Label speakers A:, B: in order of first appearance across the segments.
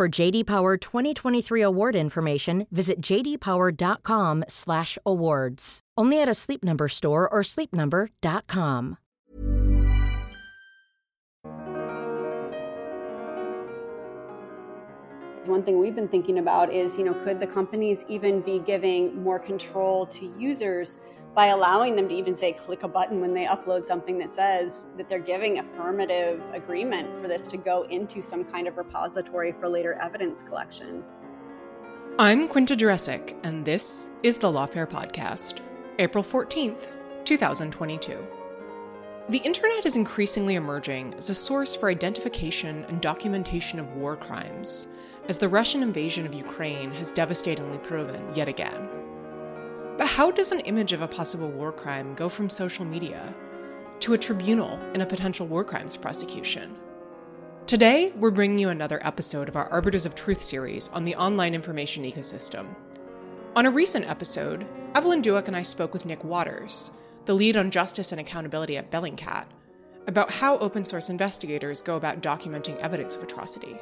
A: For JD Power 2023 award information, visit jdpower.com/awards. Only at a Sleep Number store or sleepnumber.com.
B: One thing we've been thinking about is, you know, could the companies even be giving more control to users by allowing them to even say click a button when they upload something that says that they're giving affirmative agreement for this to go into some kind of repository for later evidence collection.
C: I'm Quinta Jurecic, and this is the Lawfare Podcast, April 14th, 2022. The internet is increasingly emerging as a source for identification and documentation of war crimes, as the Russian invasion of Ukraine has devastatingly proven yet again. But how does an image of a possible war crime go from social media to a tribunal in a potential war crimes prosecution? Today, we're bringing you another episode of our Arbiters of Truth series on the online information ecosystem. On a recent episode, Evelyn Douek and I spoke with Nick Waters, the lead on justice and accountability at Bellingcat, about how open source investigators go about documenting evidence of atrocity.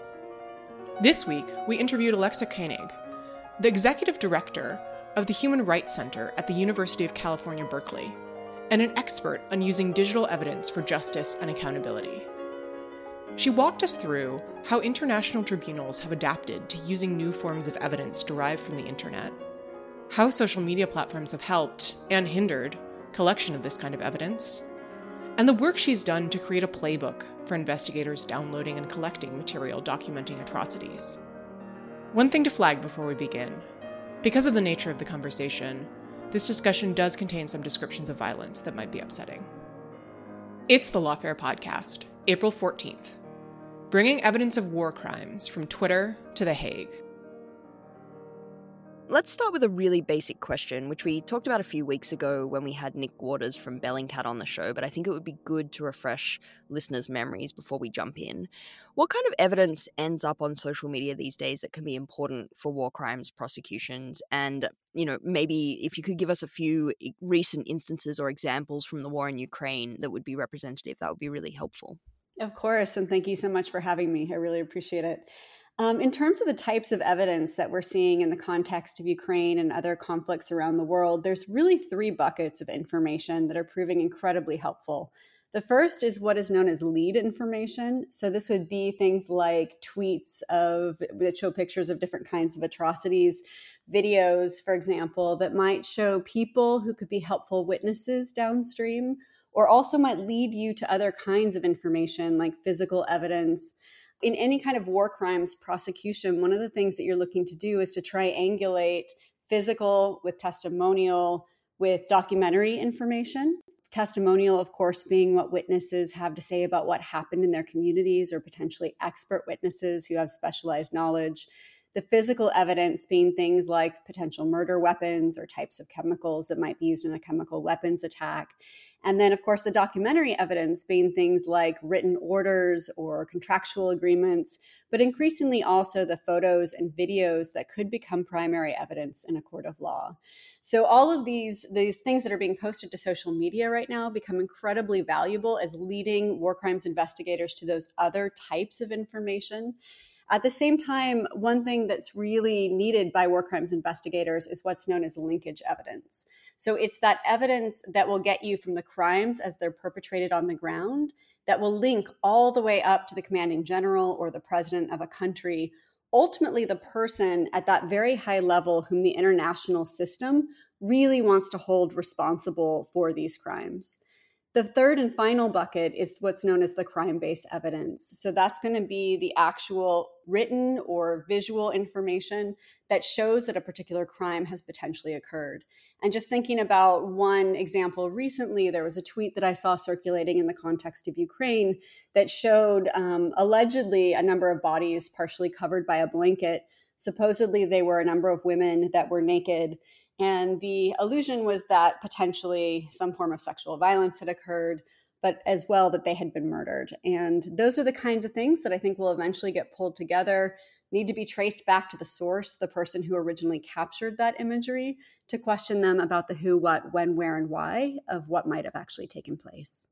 C: This week, we interviewed Alexa Koenig, the executive director of the Human Rights Center at the University of California, Berkeley, and an expert on using digital evidence for justice and accountability. She walked us through how international tribunals have adapted to using new forms of evidence derived from the internet, how social media platforms have helped and hindered collection of this kind of evidence, and the work she's done to create a playbook for investigators downloading and collecting material documenting atrocities. One thing to flag before we begin because of the nature of the conversation, this discussion does contain some descriptions of violence that might be upsetting. It's the Lawfare Podcast, April 14th, bringing evidence of war crimes from Twitter to The Hague.
D: Let's start with a really basic question, which we talked about a few weeks ago when we had Nick Waters from Bellingcat on the show, but I think it would be good to refresh listeners' memories before we jump in. What kind of evidence ends up on social media these days that can be important for war crimes prosecutions? And, you know, maybe if you could give us a few recent instances or examples from the war in Ukraine that would be representative, that would be really helpful.
B: Of course. And thank you so much for having me. I really appreciate it. Um, in terms of the types of evidence that we're seeing in the context of Ukraine and other conflicts around the world, there's really three buckets of information that are proving incredibly helpful. The first is what is known as lead information. So this would be things like tweets of that show pictures of different kinds of atrocities, videos, for example, that might show people who could be helpful witnesses downstream, or also might lead you to other kinds of information like physical evidence in any kind of war crimes prosecution, one of the things that you're looking to do is to triangulate physical with testimonial with documentary information. Testimonial, of course, being what witnesses have to say about what happened in their communities or potentially expert witnesses who have specialized knowledge. The physical evidence being things like potential murder weapons or types of chemicals that might be used in a chemical weapons attack. And then, of course, the documentary evidence being things like written orders or contractual agreements, but increasingly also the photos and videos that could become primary evidence in a court of law. So all of these these things that are being posted to social media right now become incredibly valuable as leading war crimes investigators to those other types of information at the same time, one thing that's really needed by war crimes investigators is what's known as linkage evidence. So it's that evidence that will get you from the crimes as they're perpetrated on the ground that will link all the way up to the commanding general or the president of a country ultimately the person at that very high level whom the international system really wants to hold responsible for these crimes. The third and final bucket is what's known as the crime based evidence. So that's going to be the actual written or visual information that shows that a particular crime has potentially occurred. And just thinking about one example recently, there was a tweet that I saw circulating in the context of Ukraine that showed um, allegedly a number of bodies partially covered by a blanket. Supposedly, they were a number of women that were naked and the illusion was that potentially some form of sexual violence had occurred, but as well that they had been murdered. And those are the kinds of things that I think will eventually get pulled together, need to be traced back to the source, the person who originally captured that imagery, to question them about the who, what, when, where, and why of what might have actually taken place.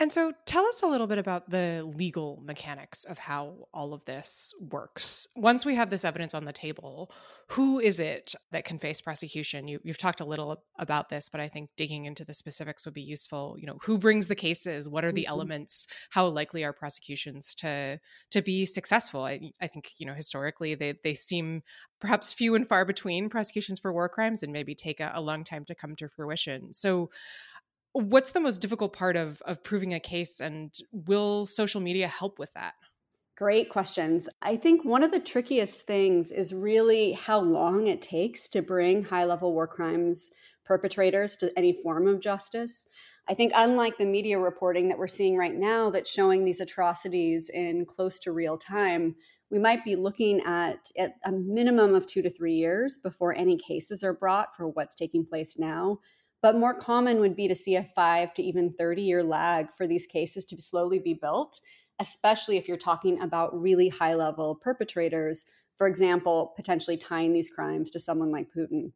C: And so tell us a little bit about the legal mechanics of how all of this works. Once we have this evidence on the table, who is it that can face prosecution? You, have talked a little about this, but I think digging into the specifics would be useful. You know, who brings the cases? What are the mm-hmm. elements? How likely are prosecutions to to be successful? I, I think you know historically they they seem perhaps few and far between prosecutions for war crimes and maybe take a, a long time to come to fruition. So What's the most difficult part of of proving a case and will social media help with that?
B: Great questions. I think one of the trickiest things is really how long it takes to bring high level war crimes perpetrators to any form of justice. I think, unlike the media reporting that we're seeing right now that's showing these atrocities in close to real time, we might be looking at, at a minimum of two to three years before any cases are brought for what's taking place now. But more common would be to see a five to even 30 year lag for these cases to slowly be built, especially if you're talking about really high level perpetrators, for example, potentially tying these crimes to someone like Putin.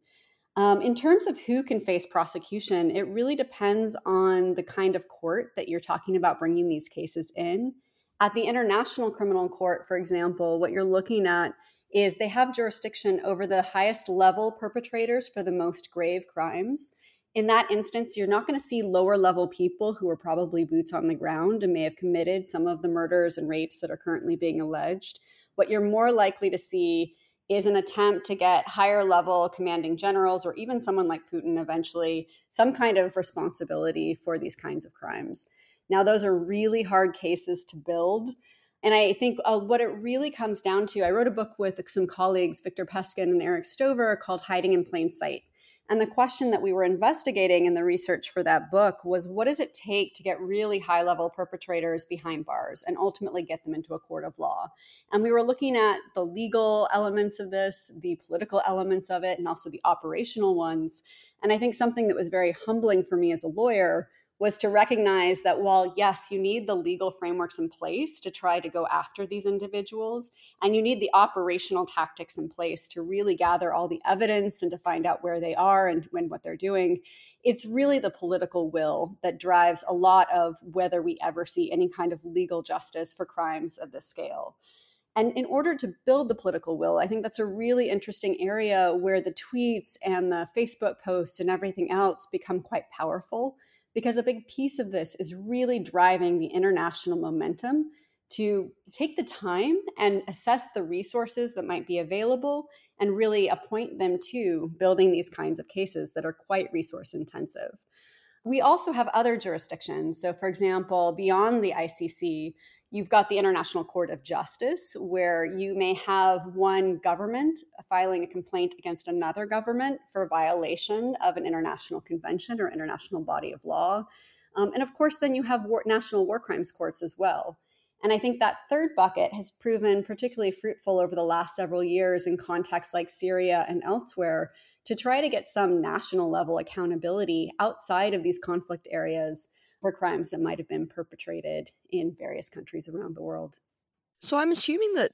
B: Um, in terms of who can face prosecution, it really depends on the kind of court that you're talking about bringing these cases in. At the International Criminal Court, for example, what you're looking at is they have jurisdiction over the highest level perpetrators for the most grave crimes in that instance, you're not going to see lower level people who are probably boots on the ground and may have committed some of the murders and rapes that are currently being alleged. What you're more likely to see is an attempt to get higher level commanding generals or even someone like Putin eventually some kind of responsibility for these kinds of crimes. Now, those are really hard cases to build. And I think uh, what it really comes down to, I wrote a book with some colleagues, Victor Peskin and Eric Stover, called Hiding in Plain Sight. And the question that we were investigating in the research for that book was what does it take to get really high level perpetrators behind bars and ultimately get them into a court of law? And we were looking at the legal elements of this, the political elements of it, and also the operational ones. And I think something that was very humbling for me as a lawyer was to recognize that while, yes, you need the legal frameworks in place to try to go after these individuals, and you need the operational tactics in place to really gather all the evidence and to find out where they are and when what they're doing, it's really the political will that drives a lot of whether we ever see any kind of legal justice for crimes of this scale. And in order to build the political will, I think that's a really interesting area where the tweets and the Facebook posts and everything else become quite powerful because a big piece of this is really driving the international momentum to take the time and assess the resources that might be available and really appoint them to building these kinds of cases that are quite resource intensive. We also have other jurisdictions. So, for example, beyond the ICC, You've got the International Court of Justice, where you may have one government filing a complaint against another government for violation of an international convention or international body of law. Um, and of course, then you have war- national war crimes courts as well. And I think that third bucket has proven particularly fruitful over the last several years in contexts like Syria and elsewhere to try to get some national level accountability outside of these conflict areas for crimes that might have been perpetrated in various countries around the world.
D: So I'm assuming that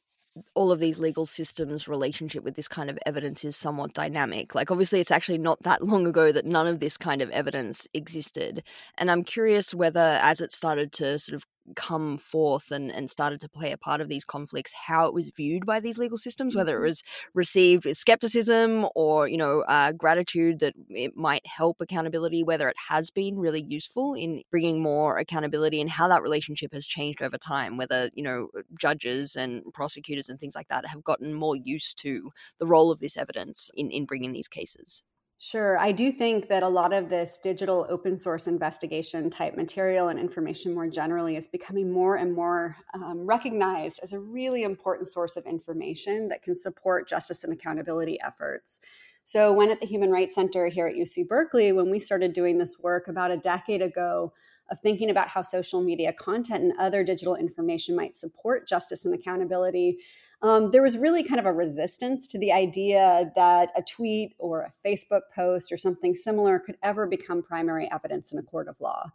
D: all of these legal systems relationship with this kind of evidence is somewhat dynamic like obviously it's actually not that long ago that none of this kind of evidence existed and i'm curious whether as it started to sort of come forth and, and started to play a part of these conflicts, how it was viewed by these legal systems, whether it mm-hmm. was received with skepticism or, you know, uh, gratitude that it might help accountability, whether it has been really useful in bringing more accountability and how that relationship has changed over time, whether, you know, judges and prosecutors and things like that have gotten more used to the role of this evidence in, in bringing these cases.
B: Sure. I do think that a lot of this digital open source investigation type material and information more generally is becoming more and more um, recognized as a really important source of information that can support justice and accountability efforts. So, when at the Human Rights Center here at UC Berkeley, when we started doing this work about a decade ago, of thinking about how social media content and other digital information might support justice and accountability, um, there was really kind of a resistance to the idea that a tweet or a Facebook post or something similar could ever become primary evidence in a court of law.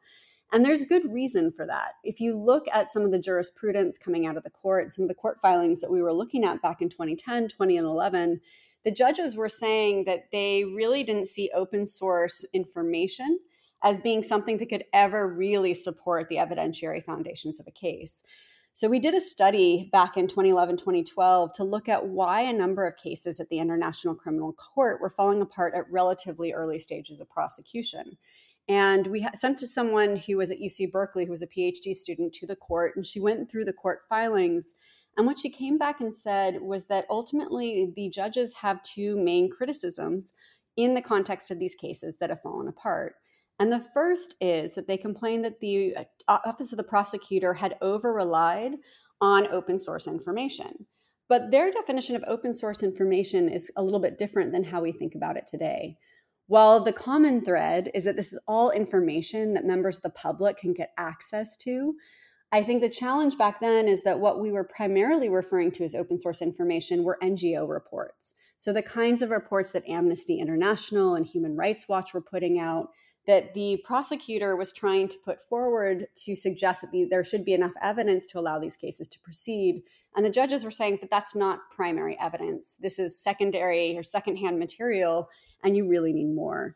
B: And there's good reason for that. If you look at some of the jurisprudence coming out of the court, some of the court filings that we were looking at back in 2010, 2011, the judges were saying that they really didn't see open source information as being something that could ever really support the evidentiary foundations of a case. So we did a study back in 2011, 2012 to look at why a number of cases at the International Criminal Court were falling apart at relatively early stages of prosecution. And we sent to someone who was at UC Berkeley, who was a PhD student, to the court, and she went through the court filings. And what she came back and said was that ultimately the judges have two main criticisms in the context of these cases that have fallen apart. And the first is that they complained that the uh, Office of the Prosecutor had over relied on open source information. But their definition of open source information is a little bit different than how we think about it today. While the common thread is that this is all information that members of the public can get access to, I think the challenge back then is that what we were primarily referring to as open source information were NGO reports. So the kinds of reports that Amnesty International and Human Rights Watch were putting out that the prosecutor was trying to put forward to suggest that the, there should be enough evidence to allow these cases to proceed. And the judges were saying that that's not primary evidence. This is secondary or secondhand material, and you really need more.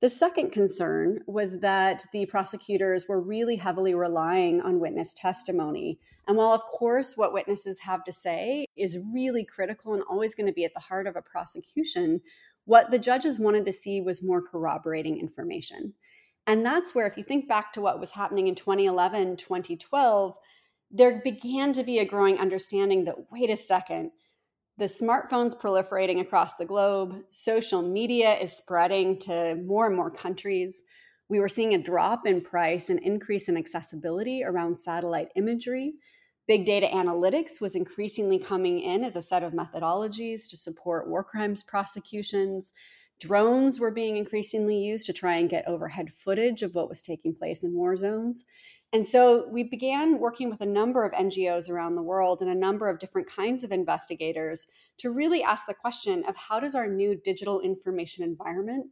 B: The second concern was that the prosecutors were really heavily relying on witness testimony. And while, of course, what witnesses have to say is really critical and always going to be at the heart of a prosecution, what the judges wanted to see was more corroborating information. And that's where, if you think back to what was happening in 2011, 2012, there began to be a growing understanding that wait a second, the smartphones proliferating across the globe, social media is spreading to more and more countries. We were seeing a drop in price and increase in accessibility around satellite imagery. Big data analytics was increasingly coming in as a set of methodologies to support war crimes prosecutions. Drones were being increasingly used to try and get overhead footage of what was taking place in war zones. And so we began working with a number of NGOs around the world and a number of different kinds of investigators to really ask the question of how does our new digital information environment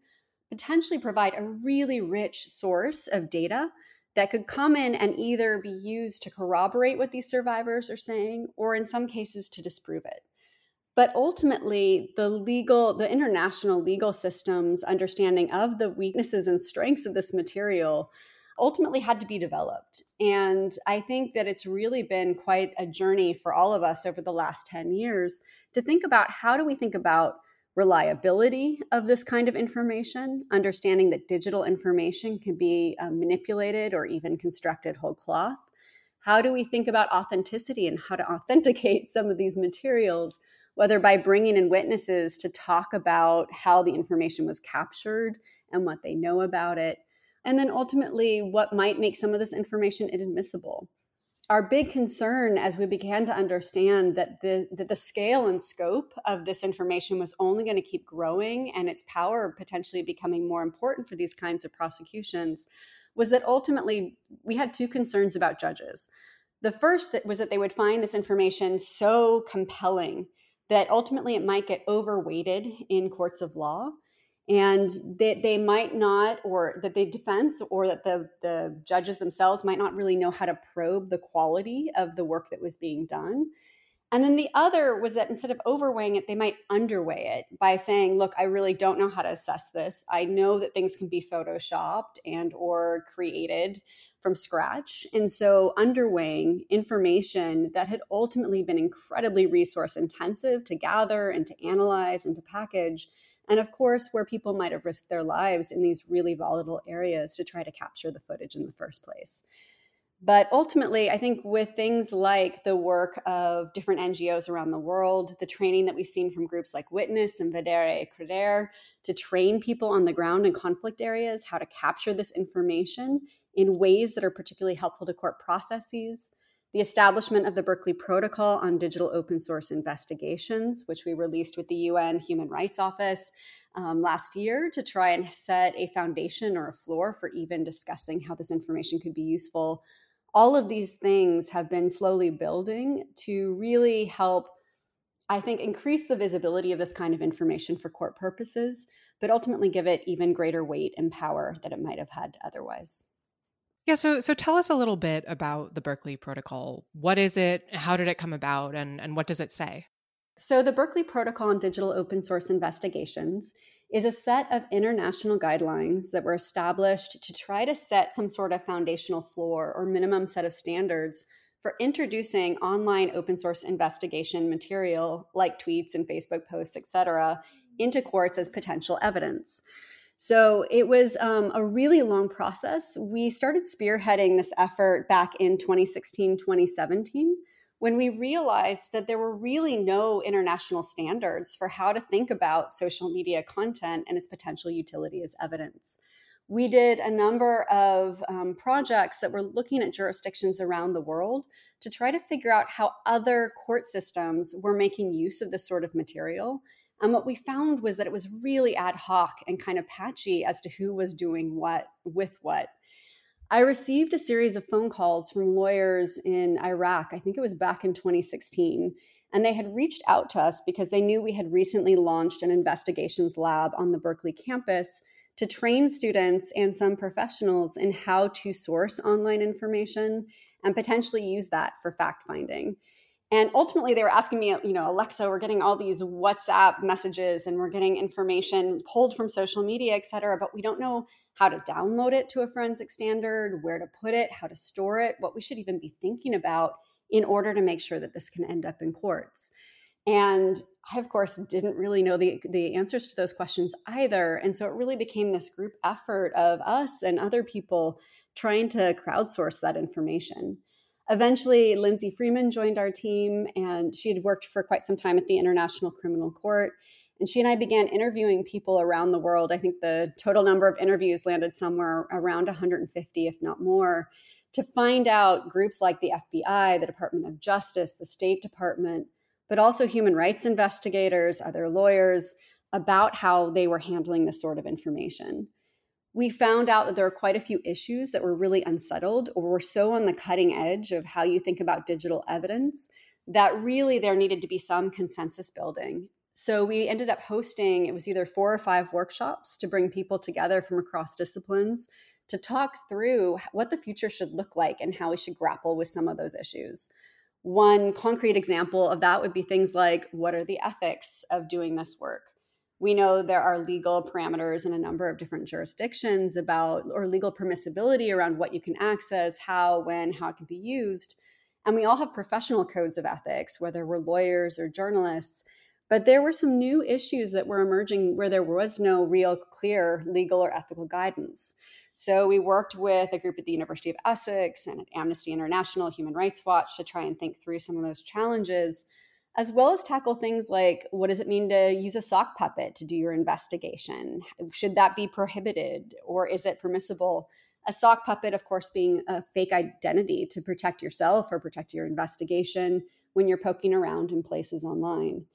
B: potentially provide a really rich source of data that could come in and either be used to corroborate what these survivors are saying or in some cases to disprove it. But ultimately, the legal, the international legal system's understanding of the weaknesses and strengths of this material ultimately had to be developed. And I think that it's really been quite a journey for all of us over the last 10 years to think about how do we think about reliability of this kind of information, understanding that digital information can be uh, manipulated or even constructed whole cloth. How do we think about authenticity and how to authenticate some of these materials, whether by bringing in witnesses to talk about how the information was captured and what they know about it, and then ultimately what might make some of this information inadmissible? Our big concern as we began to understand that the, that the scale and scope of this information was only going to keep growing and its power potentially becoming more important for these kinds of prosecutions was that ultimately we had two concerns about judges. The first was that they would find this information so compelling that ultimately it might get overweighted in courts of law and they, they might not or that the defense or that the, the judges themselves might not really know how to probe the quality of the work that was being done and then the other was that instead of overweighing it they might underweigh it by saying look i really don't know how to assess this i know that things can be photoshopped and or created from scratch. And so, underweighing information that had ultimately been incredibly resource intensive to gather and to analyze and to package. And of course, where people might have risked their lives in these really volatile areas to try to capture the footage in the first place. But ultimately, I think with things like the work of different NGOs around the world, the training that we've seen from groups like Witness and Vedere e Credere to train people on the ground in conflict areas how to capture this information in ways that are particularly helpful to court processes, the establishment of the Berkeley Protocol on Digital Open Source Investigations, which we released with the UN Human Rights Office um, last year to try and set a foundation or a floor for even discussing how this information could be useful all of these things have been slowly building to really help I think increase the visibility of this kind of information for court purposes, but ultimately give it even greater weight and power that it might have had otherwise.
C: Yeah, so so tell us a little bit about the Berkeley Protocol. What is it? How did it come about and and what does it say?
B: So the Berkeley Protocol on Digital Open Source Investigations is a set of international guidelines that were established to try to set some sort of foundational floor or minimum set of standards for introducing online open source investigation material like tweets and Facebook posts, etc., into courts as potential evidence. So it was um, a really long process. We started spearheading this effort back in 2016, 2017 when we realized that there were really no international standards for how to think about social media content and its potential utility as evidence. We did a number of um, projects that were looking at jurisdictions around the world to try to figure out how other court systems were making use of this sort of material. And what we found was that it was really ad hoc and kind of patchy as to who was doing what with what. I received a series of phone calls from lawyers in Iraq. I think it was back in 2016. And they had reached out to us because they knew we had recently launched an investigations lab on the Berkeley campus to train students and some professionals in how to source online information and potentially use that for fact finding. And ultimately, they were asking me, you know, Alexa, we're getting all these WhatsApp messages and we're getting information pulled from social media, et cetera, but we don't know how to download it to a forensic standard, where to put it, how to store it, what we should even be thinking about in order to make sure that this can end up in courts. And I, of course, didn't really know the, the answers to those questions either. And so it really became this group effort of us and other people trying to crowdsource that information. Eventually, Lindsay Freeman joined our team, and she had worked for quite some time at the International Criminal Court. And she and I began interviewing people around the world. I think the total number of interviews landed somewhere around 150, if not more, to find out groups like the FBI, the Department of Justice, the State Department, but also human rights investigators, other lawyers, about how they were handling this sort of information we found out that there are quite a few issues that were really unsettled or were so on the cutting edge of how you think about digital evidence that really there needed to be some consensus building. So we ended up hosting, it was either four or five workshops to bring people together from across disciplines to talk through what the future should look like and how we should grapple with some of those issues. One concrete example of that would be things like what are the ethics of doing this work? We know there are legal parameters in a number of different jurisdictions about or legal permissibility around what you can access, how, when, how it can be used. And we all have professional codes of ethics, whether we're lawyers or journalists. But there were some new issues that were emerging where there was no real clear legal or ethical guidance. So we worked with a group at the University of Essex and at Amnesty International, Human Rights Watch to try and think through some of those challenges as well as tackle things like what does it mean to use a sock puppet to do your investigation? Should that be prohibited or is it permissible? A sock puppet, of course, being a fake identity to protect yourself or protect your investigation when you're poking around in places online.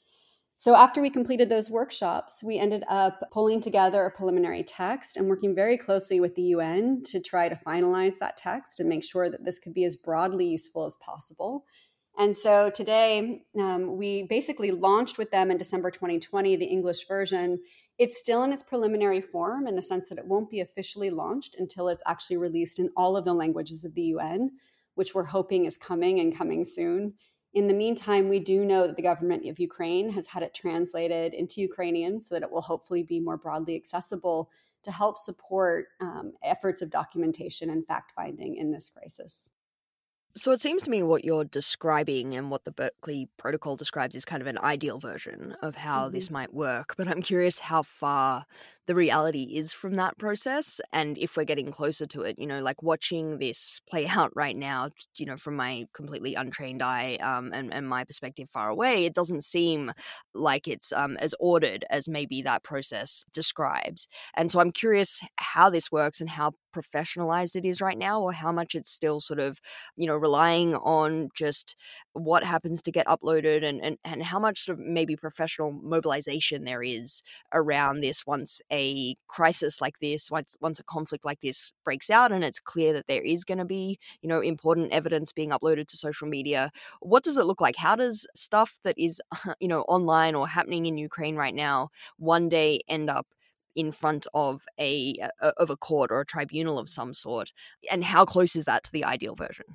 B: So, after we completed those workshops, we ended up pulling together a preliminary text and working very closely with the UN to try to finalize that text and make sure that this could be as broadly useful as possible and so today um, we basically launched with them in December 2020, the English version. It's still in its preliminary form in the sense that it won't be officially launched until it's actually released in all of the languages of the UN, which we're hoping is coming and coming soon. In the meantime, we do know that the government of Ukraine has had it translated into Ukrainian so that it will hopefully be more broadly accessible to help support um, efforts of documentation and fact finding in this crisis.
D: So it seems to me what you're describing and what the Berkeley Protocol describes is kind of an ideal version of how mm-hmm. this might work. But I'm curious how far the reality is from that process and if we're getting closer to it you know like watching this play out right now you know from my completely untrained eye um, and, and my perspective far away it doesn't seem like it's um, as ordered as maybe that process describes. And so i'm curious how this works and how professionalized it is right now or how much it's still sort of you know relying on just what happens to get uploaded and, and, and how much sort of maybe professional mobilization there is around this once a crisis like this, once, once a conflict like this breaks out and it's clear that there is going to be, you know, important evidence being uploaded to social media. What does it look like? How does stuff that is, you know, online or happening in Ukraine right now one day end up in front of a of a court or a tribunal of some sort and how close is that to the ideal version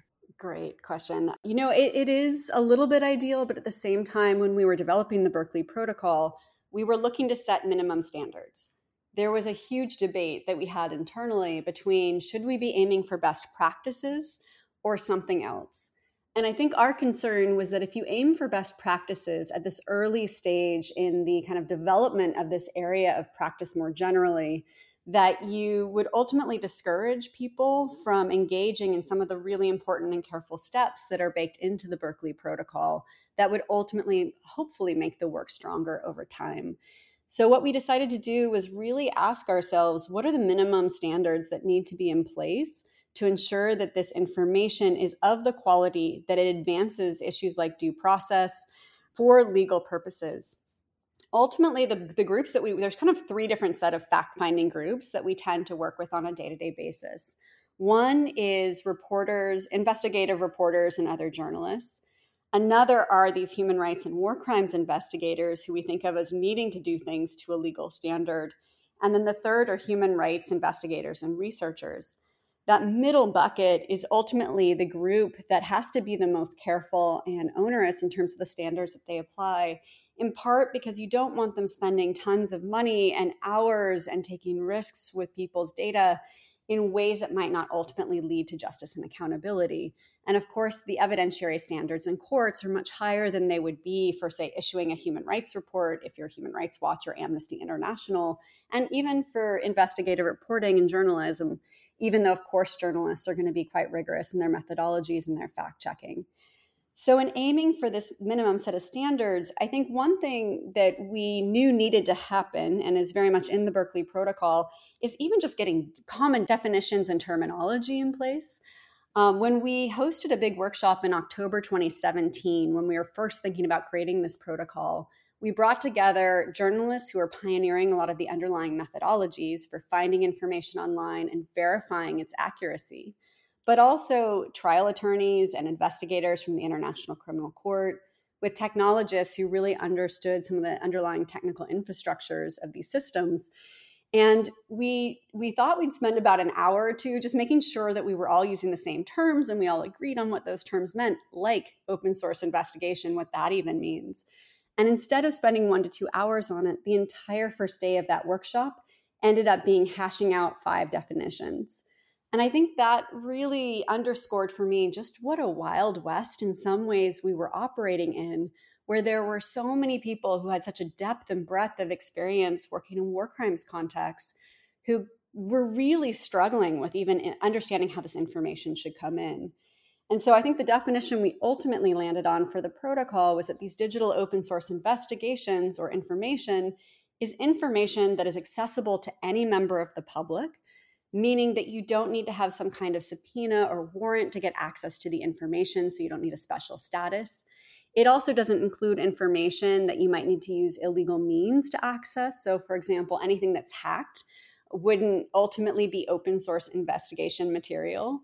B: Great question. You know, it, it is a little bit ideal, but at the same time, when we were developing the Berkeley Protocol, we were looking to set minimum standards. There was a huge debate that we had internally between should we be aiming for best practices or something else? And I think our concern was that if you aim for best practices at this early stage in the kind of development of this area of practice more generally, that you would ultimately discourage people from engaging in some of the really important and careful steps that are baked into the Berkeley Protocol that would ultimately, hopefully, make the work stronger over time. So, what we decided to do was really ask ourselves what are the minimum standards that need to be in place to ensure that this information is of the quality that it advances issues like due process for legal purposes? Ultimately the, the groups that we there's kind of three different set of fact finding groups that we tend to work with on a day-to-day basis. One is reporters investigative reporters and other journalists another are these human rights and war crimes investigators who we think of as needing to do things to a legal standard. And then the third are human rights investigators and researchers. That middle bucket is ultimately the group that has to be the most careful and onerous in terms of the standards that they apply in part because you don't want them spending tons of money and hours and taking risks with people's data in ways that might not ultimately lead to justice and accountability. And of course, the evidentiary standards in courts are much higher than they would be for, say, issuing a human rights report if you're Human Rights Watch or Amnesty International, and even for investigative reporting and journalism, even though, of course, journalists are going to be quite rigorous in their methodologies and their fact checking. So, in aiming for this minimum set of standards, I think one thing that we knew needed to happen and is very much in the Berkeley Protocol is even just getting common definitions and terminology in place. Um, when we hosted a big workshop in October 2017, when we were first thinking about creating this protocol, we brought together journalists who are pioneering a lot of the underlying methodologies for finding information online and verifying its accuracy but also trial attorneys and investigators from the International Criminal Court, with technologists who really understood some of the underlying technical infrastructures of these systems. And we we thought we'd spend about an hour or two just making sure that we were all using the same terms and we all agreed on what those terms meant, like open source investigation, what that even means. And instead of spending one to two hours on it, the entire first day of that workshop ended up being hashing out five definitions. And I think that really underscored for me just what a wild west in some ways we were operating in, where there were so many people who had such a depth and breadth of experience working in war crimes contexts who were really struggling with even understanding how this information should come in. And so I think the definition we ultimately landed on for the protocol was that these digital open source investigations or information is information that is accessible to any member of the public meaning that you don't need to have some kind of subpoena or warrant to get access to the information, so you don't need a special status. It also doesn't include information that you might need to use illegal means to access. So, for example, anything that's hacked wouldn't ultimately be open source investigation material.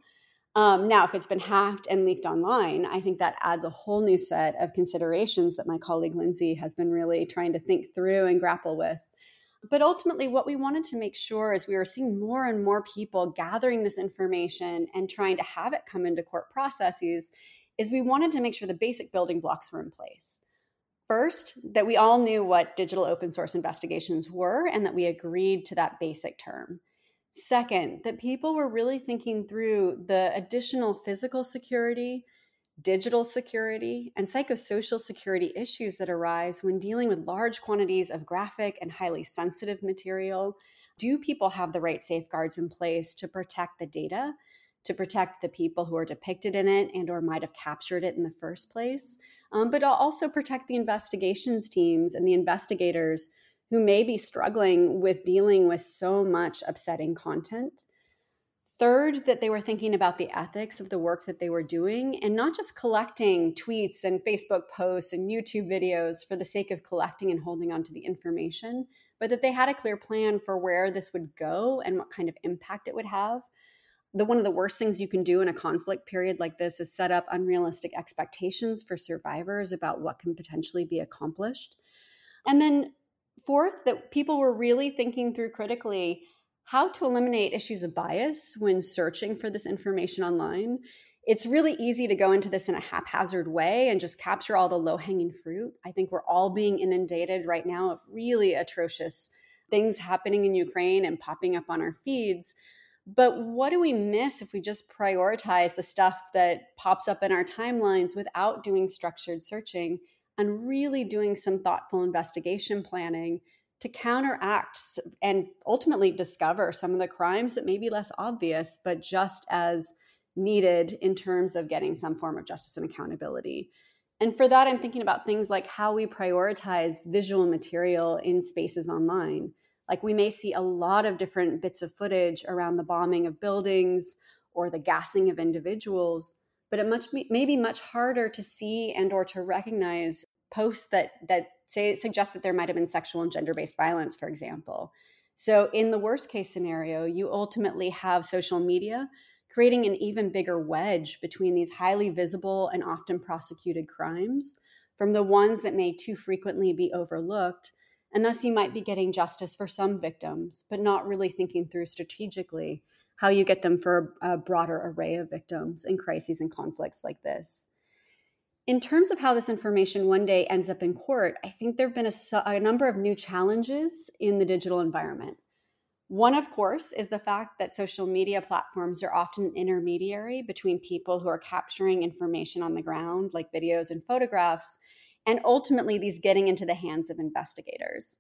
B: Um, now, if it's been hacked and leaked online, I think that adds a whole new set of considerations that my colleague Lindsay has been really trying to think through and grapple with. But ultimately, what we wanted to make sure is we were seeing more and more people gathering this information and trying to have it come into court processes, is we wanted to make sure the basic building blocks were in place. First, that we all knew what digital open source investigations were and that we agreed to that basic term. Second, that people were really thinking through the additional physical security, digital security, and psychosocial security issues that arise when dealing with large quantities of graphic and highly sensitive material. Do people have the right safeguards in place to protect the data, to protect the people who are depicted in it and or might have captured it in the first place? um, but also protect the investigations teams and the investigators who may be struggling with dealing with so much upsetting content. Third, that they were thinking about the ethics of the work that they were doing and not just collecting tweets and Facebook posts and YouTube videos for the sake of collecting and holding on to the information, but that they had a clear plan for where this would go and what kind of impact it would have the one of the worst things you can do in a conflict period like this is set up unrealistic expectations for survivors about what can potentially be accomplished. And then fourth, that people were really thinking through critically how to eliminate issues of bias when searching for this information online. It's really easy to go into this in a haphazard way and just capture all the low hanging fruit. I think we're all being inundated right now of really atrocious things happening in Ukraine and popping up on our feeds. But what do we miss if we just prioritize the stuff that pops up in our timelines without doing structured searching and really doing some thoughtful investigation planning to counteract and ultimately discover some of the crimes that may be less obvious, but just as needed in terms of getting some form of justice and accountability? And for that, I'm thinking about things like how we prioritize visual material in spaces online like we may see a lot of different bits of footage around the bombing of buildings or the gassing of individuals, but it much may be much harder to see and or to recognize posts that that say suggest that there might have been sexual and gender-based violence, for example. So in the worst case scenario, you ultimately have social media creating an even bigger wedge between these highly visible and often prosecuted crimes from the ones that may too frequently be overlooked and thus, you might be getting justice for some victims, but not really thinking through strategically how you get them for a, broader array of victims in crises and conflicts like this. In terms of how this information one day ends up in court, I think there have been a, a number of new challenges in the digital environment. One, of course, is the fact that social media platforms are often an intermediary between people who are capturing information on the ground, like videos and photographs, and ultimately these getting into the hands of investigators.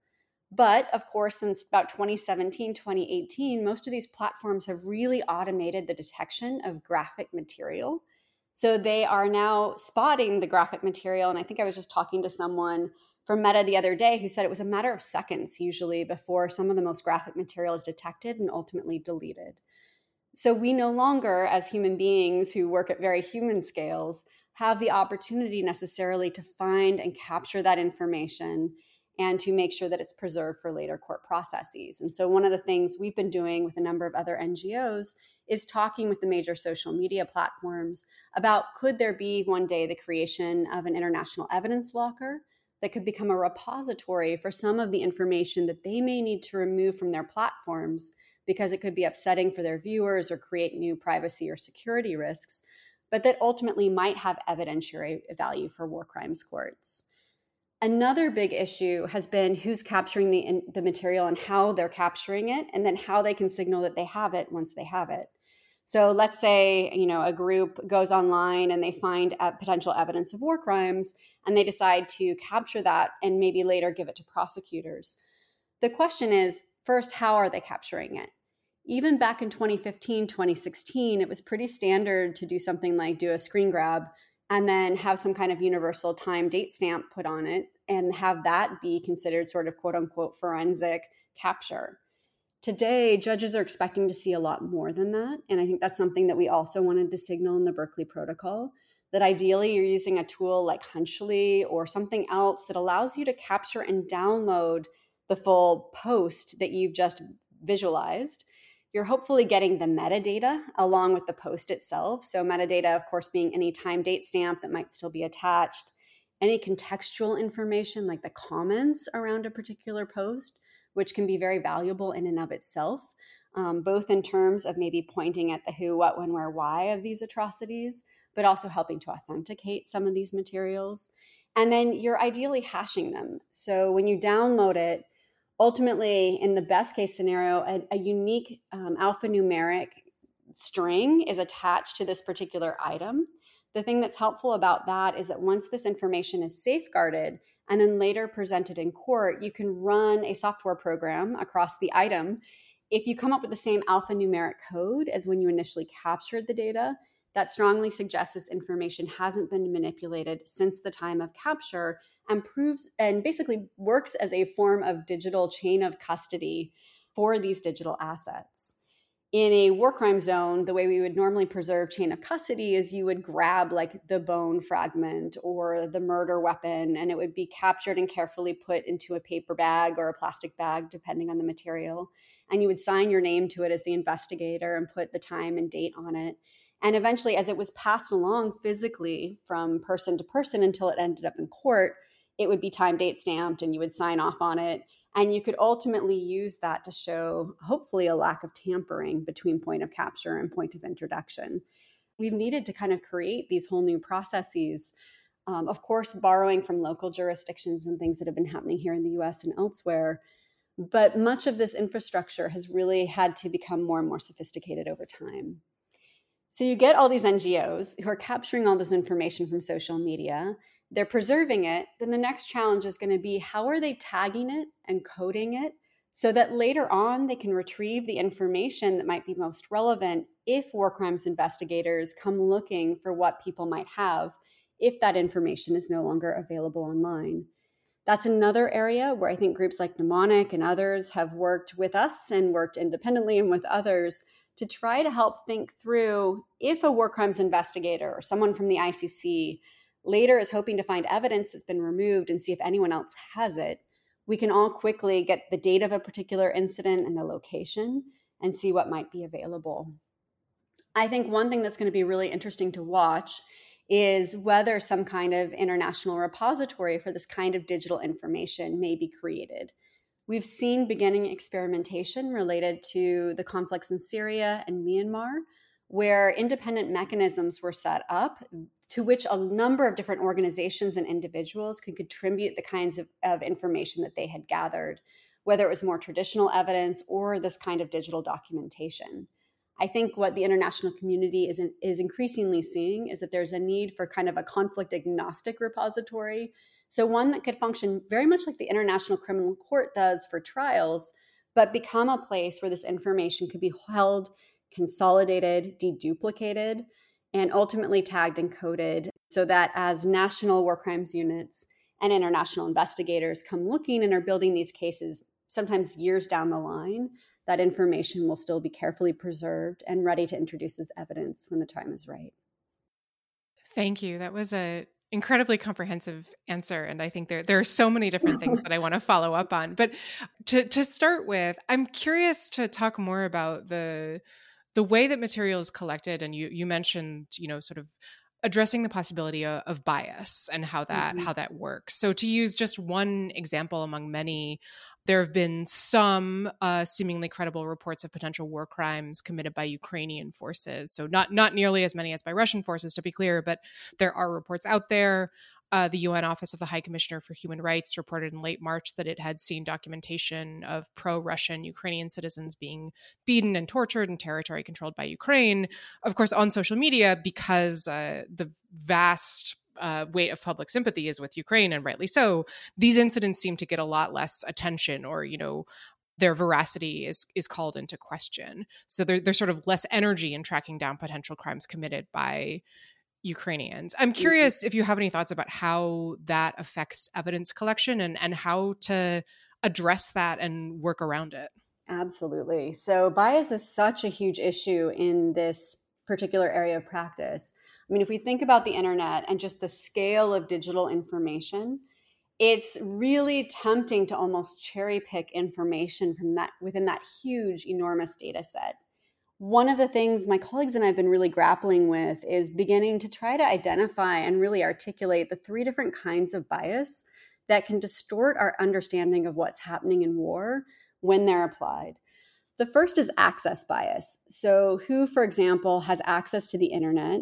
B: But of course, since about 2017, 2018, most of these platforms have really automated the detection of graphic material. So they are now spotting the graphic material. And I think I was just talking to someone from Meta the other day who said it was a matter of seconds usually before some of the most graphic material is detected and ultimately deleted. So we no longer, as human beings who work at very human scales, have the opportunity necessarily to find and capture that information and to make sure that it's preserved for later court processes. And so, one of the things we've been doing with a number of other NGOs is talking with the major social media platforms about could there be one day the creation of an international evidence locker that could become a repository for some of the information that they may need to remove from their platforms because it could be upsetting for their viewers or create new privacy or security risks but that ultimately might have evidentiary value for war crimes courts. Another big issue has been who's capturing the, the material and how they're capturing it, and then how they can signal that they have it once they have it. So let's say you know a group goes online and they find potential evidence of war crimes, and they decide to capture that and maybe later give it to prosecutors. The question is first, how are they capturing it? Even back in 2015, 2016, it was pretty standard to do something like do a screen grab and then have some kind of universal time date stamp put on it and have that be considered sort of quote unquote forensic capture. Today, judges are expecting to see a lot more than that. And I think that's something that we also wanted to signal in the Berkeley Protocol that ideally you're using a tool like Hunchly or something else that allows you to capture and download the full post that you've just visualized you're hopefully getting the metadata along with the post itself. So, metadata, of course, being any time date stamp that might still be attached, any contextual information like the comments around a particular post, which can be very valuable in and of itself, um, both in terms of maybe pointing at the who, what, when, where, why of these atrocities, but also helping to authenticate some of these materials. And then you're ideally hashing them. So when you download it, ultimately, in the best case scenario, a, a unique um, alphanumeric string is attached to this particular item. The thing that's helpful about that is that once this information is safeguarded and then later presented in court, you can run a software program across the item. If you come up with the same alphanumeric code as when you initially captured the data, that strongly suggests this information hasn't been manipulated since the time of capture and proves and basically works as a form of digital chain of custody for these digital assets in a war crime zone, the way we would normally preserve chain of custody is you would grab like the bone fragment or the murder weapon, and it would be captured and carefully put into a paper bag or a plastic bag, depending on the material. And you would sign your name to it as the investigator and put the time and date on it. And eventually, as it was passed along physically from person to person until it ended up in court, it would be time date stamped and you would sign off on it and you could ultimately use that to show, hopefully, a lack of tampering between point of capture and point of introduction. We've needed to kind of create these whole new processes. Um, of course, borrowing from local jurisdictions and things that have been happening here in the US and elsewhere. But much of this infrastructure has really had to become more and more sophisticated over time. So you get all these NGOs who are capturing all this information from social media they're preserving it, then the next challenge is going to be how are they tagging it and coding it so that later on they can retrieve the information that might be most relevant if war crimes investigators come looking for what people might have if that information is no longer available online. That's another area where I think groups like Mnemonic and others have worked with us and worked independently and with others to try to help think through if a war crimes investigator or someone from the ICC later is hoping to find evidence that's been removed and see if anyone else has it, we can all quickly get the date of a particular incident and the location and see what might be available. I think one thing that's going to be really interesting to watch is whether some kind of international repository for this kind of digital information may be created. We've seen beginning experimentation related to the conflicts in Syria and Myanmar, where independent mechanisms were set up to which a number of different organizations and individuals could contribute the kinds of, of information that they had gathered, whether it was more traditional evidence or this kind of digital documentation. I think what the international community is, in, is increasingly seeing is that there's a need for kind of a conflict agnostic repository. So, one that could function very much like the International Criminal Court does for trials, but become a place where this information could be held, consolidated, deduplicated, and ultimately tagged and coded so that as national war crimes units and international investigators come looking and are building these cases, sometimes years down the line, that information will still be carefully preserved and ready to introduce as evidence when the time is right.
C: Thank you. That was a incredibly comprehensive answer and i think there there are so many different things that i want to follow up on but to to start with i'm curious to talk more about the the way that material is collected and you you mentioned you know sort of addressing the possibility of, of bias and how that mm-hmm. how that works so to use just one example among many there have been some uh, seemingly credible reports of potential war crimes committed by Ukrainian forces. So not not nearly as many as by Russian forces, to be clear, but there are reports out there. Uh, the UN Office of the High Commissioner for Human Rights reported in late March that it had seen documentation of pro Russian Ukrainian citizens being beaten and tortured in territory controlled by Ukraine. Of course, on social media, because uh, the vast uh, weight of public sympathy is with Ukraine, and rightly so, these incidents seem to get a lot less attention or, you know, their veracity is is called into question. So there, there's sort of less energy in tracking down potential crimes committed by Ukrainians. I'm curious if you have any thoughts about how that affects evidence collection and, and how to address that and work around it.
B: Absolutely. So, bias is such a huge issue in this particular area of practice. I mean, if we think about the internet and just the scale of digital information, it's really tempting to almost cherry pick information from that within that huge, enormous data set one of the things my colleagues and I have been really grappling with is beginning to try to identify and really articulate the three different kinds of bias that can distort our understanding of what's happening in war when they're applied. The first is access bias. So, who, for example, has access to the internet,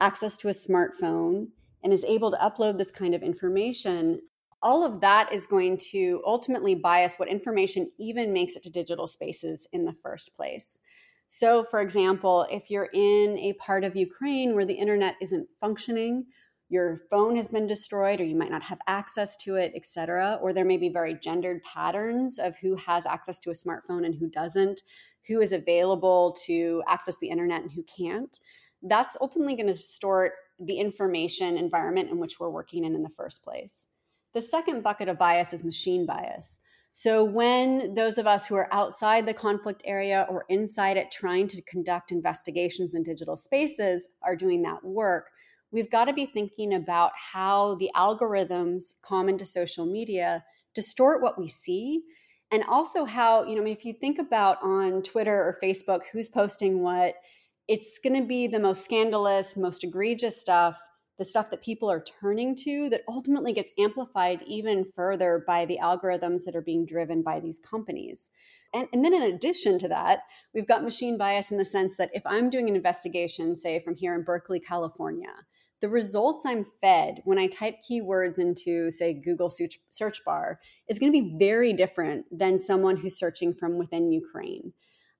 B: access to a smartphone, and is able to upload this kind of information, all of that is going to ultimately bias what information even makes it to digital spaces in the first place. So, for example, if you're in a part of Ukraine where the internet isn't functioning, your phone has been destroyed or you might not have access to it, etc., or there may be very gendered patterns of who has access to a smartphone and who doesn't, who is available to access the internet and who can't. That's ultimately going to distort the information environment in which we're working in in the first place. The second bucket of bias is machine bias. So, when those of us who are outside the conflict area or inside it trying to conduct investigations in digital spaces are doing that work, we've got to be thinking about how the algorithms common to social media distort what we see. And also, how, you know, I mean, if you think about on Twitter or Facebook who's posting what, it's going to be the most scandalous, most egregious stuff the stuff that people are turning to that ultimately gets amplified even further by the algorithms that are being driven by these companies. And, and, then, in addition to that, we've got machine bias in the sense that if I'm doing an investigation, say from here in Berkeley, California, the results I'm fed when I type keywords into, say, Google search, search bar is going to be very different than someone who's searching from within Ukraine.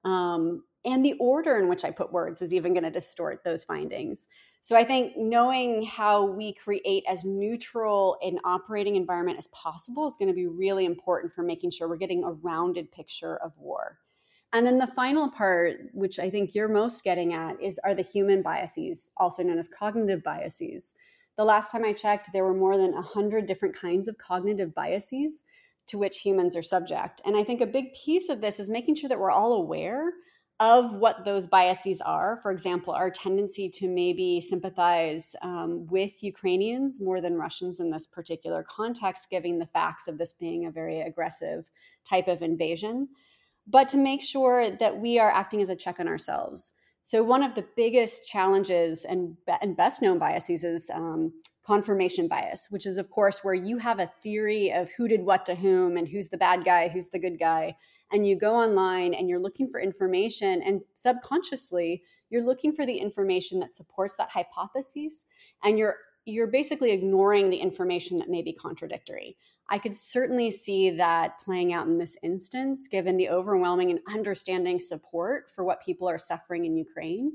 B: Um, and the order in which I put words is even going to distort those findings. So I think knowing how we create as neutral an operating environment as possible is going to be really important for making sure we're getting a rounded picture of war. And then the final part, which I think you're most getting at, is are the human biases, also known as cognitive biases. The last time I checked, there were more than 100 different kinds of cognitive biases to which humans are subject. And I think a big piece of this is making sure that we're all aware of what those biases are. For example, our tendency to maybe sympathize um, with Ukrainians more than Russians in this particular context, given the facts of this being a very aggressive type of invasion, but to make sure that we are acting as a check on ourselves. So, one of the biggest challenges and, and best known biases is um, confirmation bias, which is, of course, where you have a theory of who did what to whom and who's the bad guy, who's the good guy and you go online and you're looking for information and subconsciously you're looking for the information that supports that hypothesis and you're you're basically ignoring the information that may be contradictory. I could certainly see that playing out in this instance, given the overwhelming and understanding support for what people are suffering in Ukraine.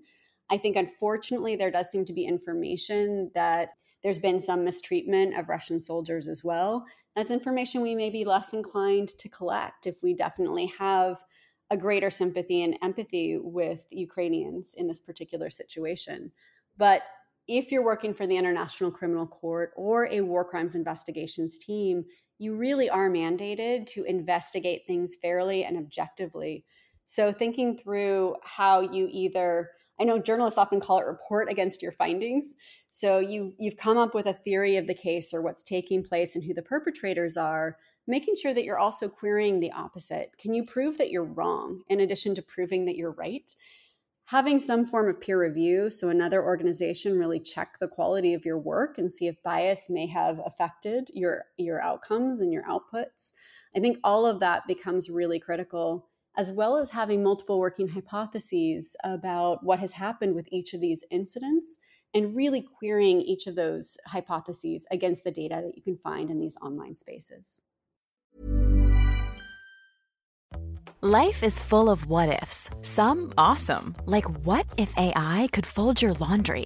B: I think, unfortunately, there does seem to be information that there's been some mistreatment of Russian soldiers as well. That's information we may be less inclined to collect if we definitely have a greater sympathy and empathy with Ukrainians in this particular situation. But if you're working for the International Criminal Court or a war crimes investigations team, you really are mandated to investigate things fairly and objectively. So, thinking through how you either, I know journalists often call it report against your findings. So you you've come up with a theory of the case or what's taking place and who the perpetrators are, making sure that you're also querying the opposite. Can you prove that you're wrong in addition to proving that you're right? Having some form of peer review, so another organization really check the quality of your work and see if bias may have affected your your outcomes and your outputs. I think all of that becomes really critical as well as having multiple working hypotheses about what has happened with each of these incidents and really querying each of those hypotheses against the data that you can find in these online spaces.
E: Life is full of what ifs, some awesome, like what if AI could fold your laundry?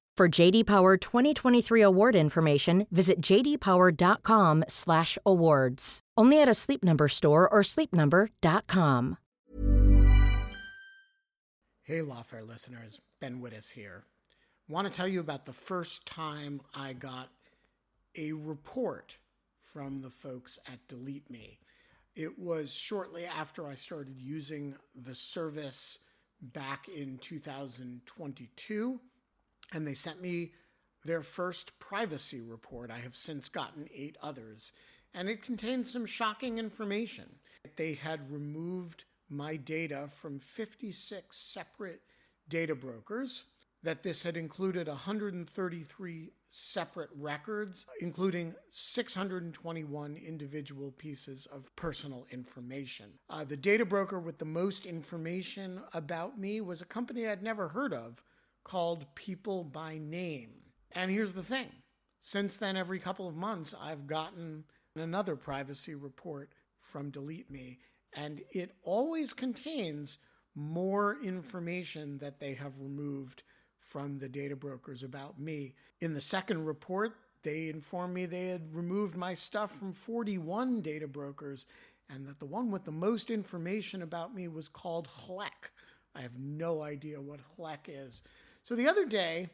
A: For JD Power 2023 award information, visit jdpower.com/awards. Only at a Sleep Number store or sleepnumber.com.
F: Hey, Lawfare listeners, Ben Wittes here. Want to tell you about the first time I got a report from the folks at Delete Me. It was shortly after I started using the service back in 2022, and they sent me their first privacy report. I have since gotten eight others, and it contained some shocking information. They had removed my data from 56 separate data brokers, that this had included 133 separate records, including 621 individual pieces of personal information. Uh, the data broker with the most information about me was a company I'd never heard of called People by Name. And here's the thing since then, every couple of months, I've gotten another privacy report from Delete Me, and it always contains more information that they have removed from the data brokers about me. In the second report, they informed me they had removed my stuff from 41 data brokers and that the one with the most information about me was called HLEC. I have no idea what HLEC is. So the other day,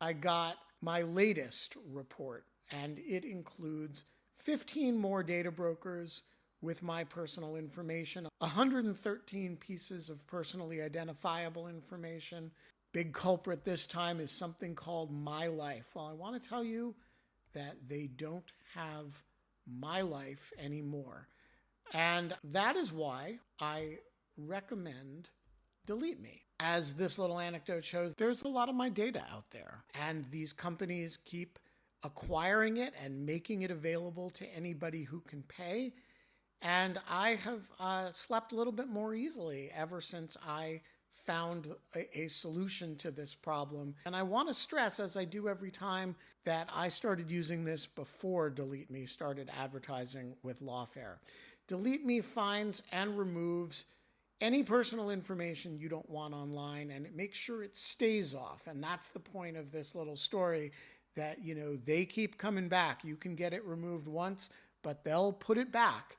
F: I got my latest report, and it includes 15 more data brokers with my personal information, 113 pieces of personally identifiable information, Big culprit this time is something called My Life. Well, I want to tell you that they don't have My Life anymore. And that is why I recommend Delete Me. As this little anecdote shows, there's a lot of my data out there, and these companies keep acquiring it and making it available to anybody who can pay. And I have uh, slept a little bit more easily ever since I found a, a, solution to this problem. And I want to stress, as I do every time, that I started using this before Delete Me started advertising with Lawfare. Delete Me finds and removes any personal information you don't want online and it makes sure it stays off. And that's the point of this little story that, you know, they keep coming back. You can get it removed once, but they'll put it back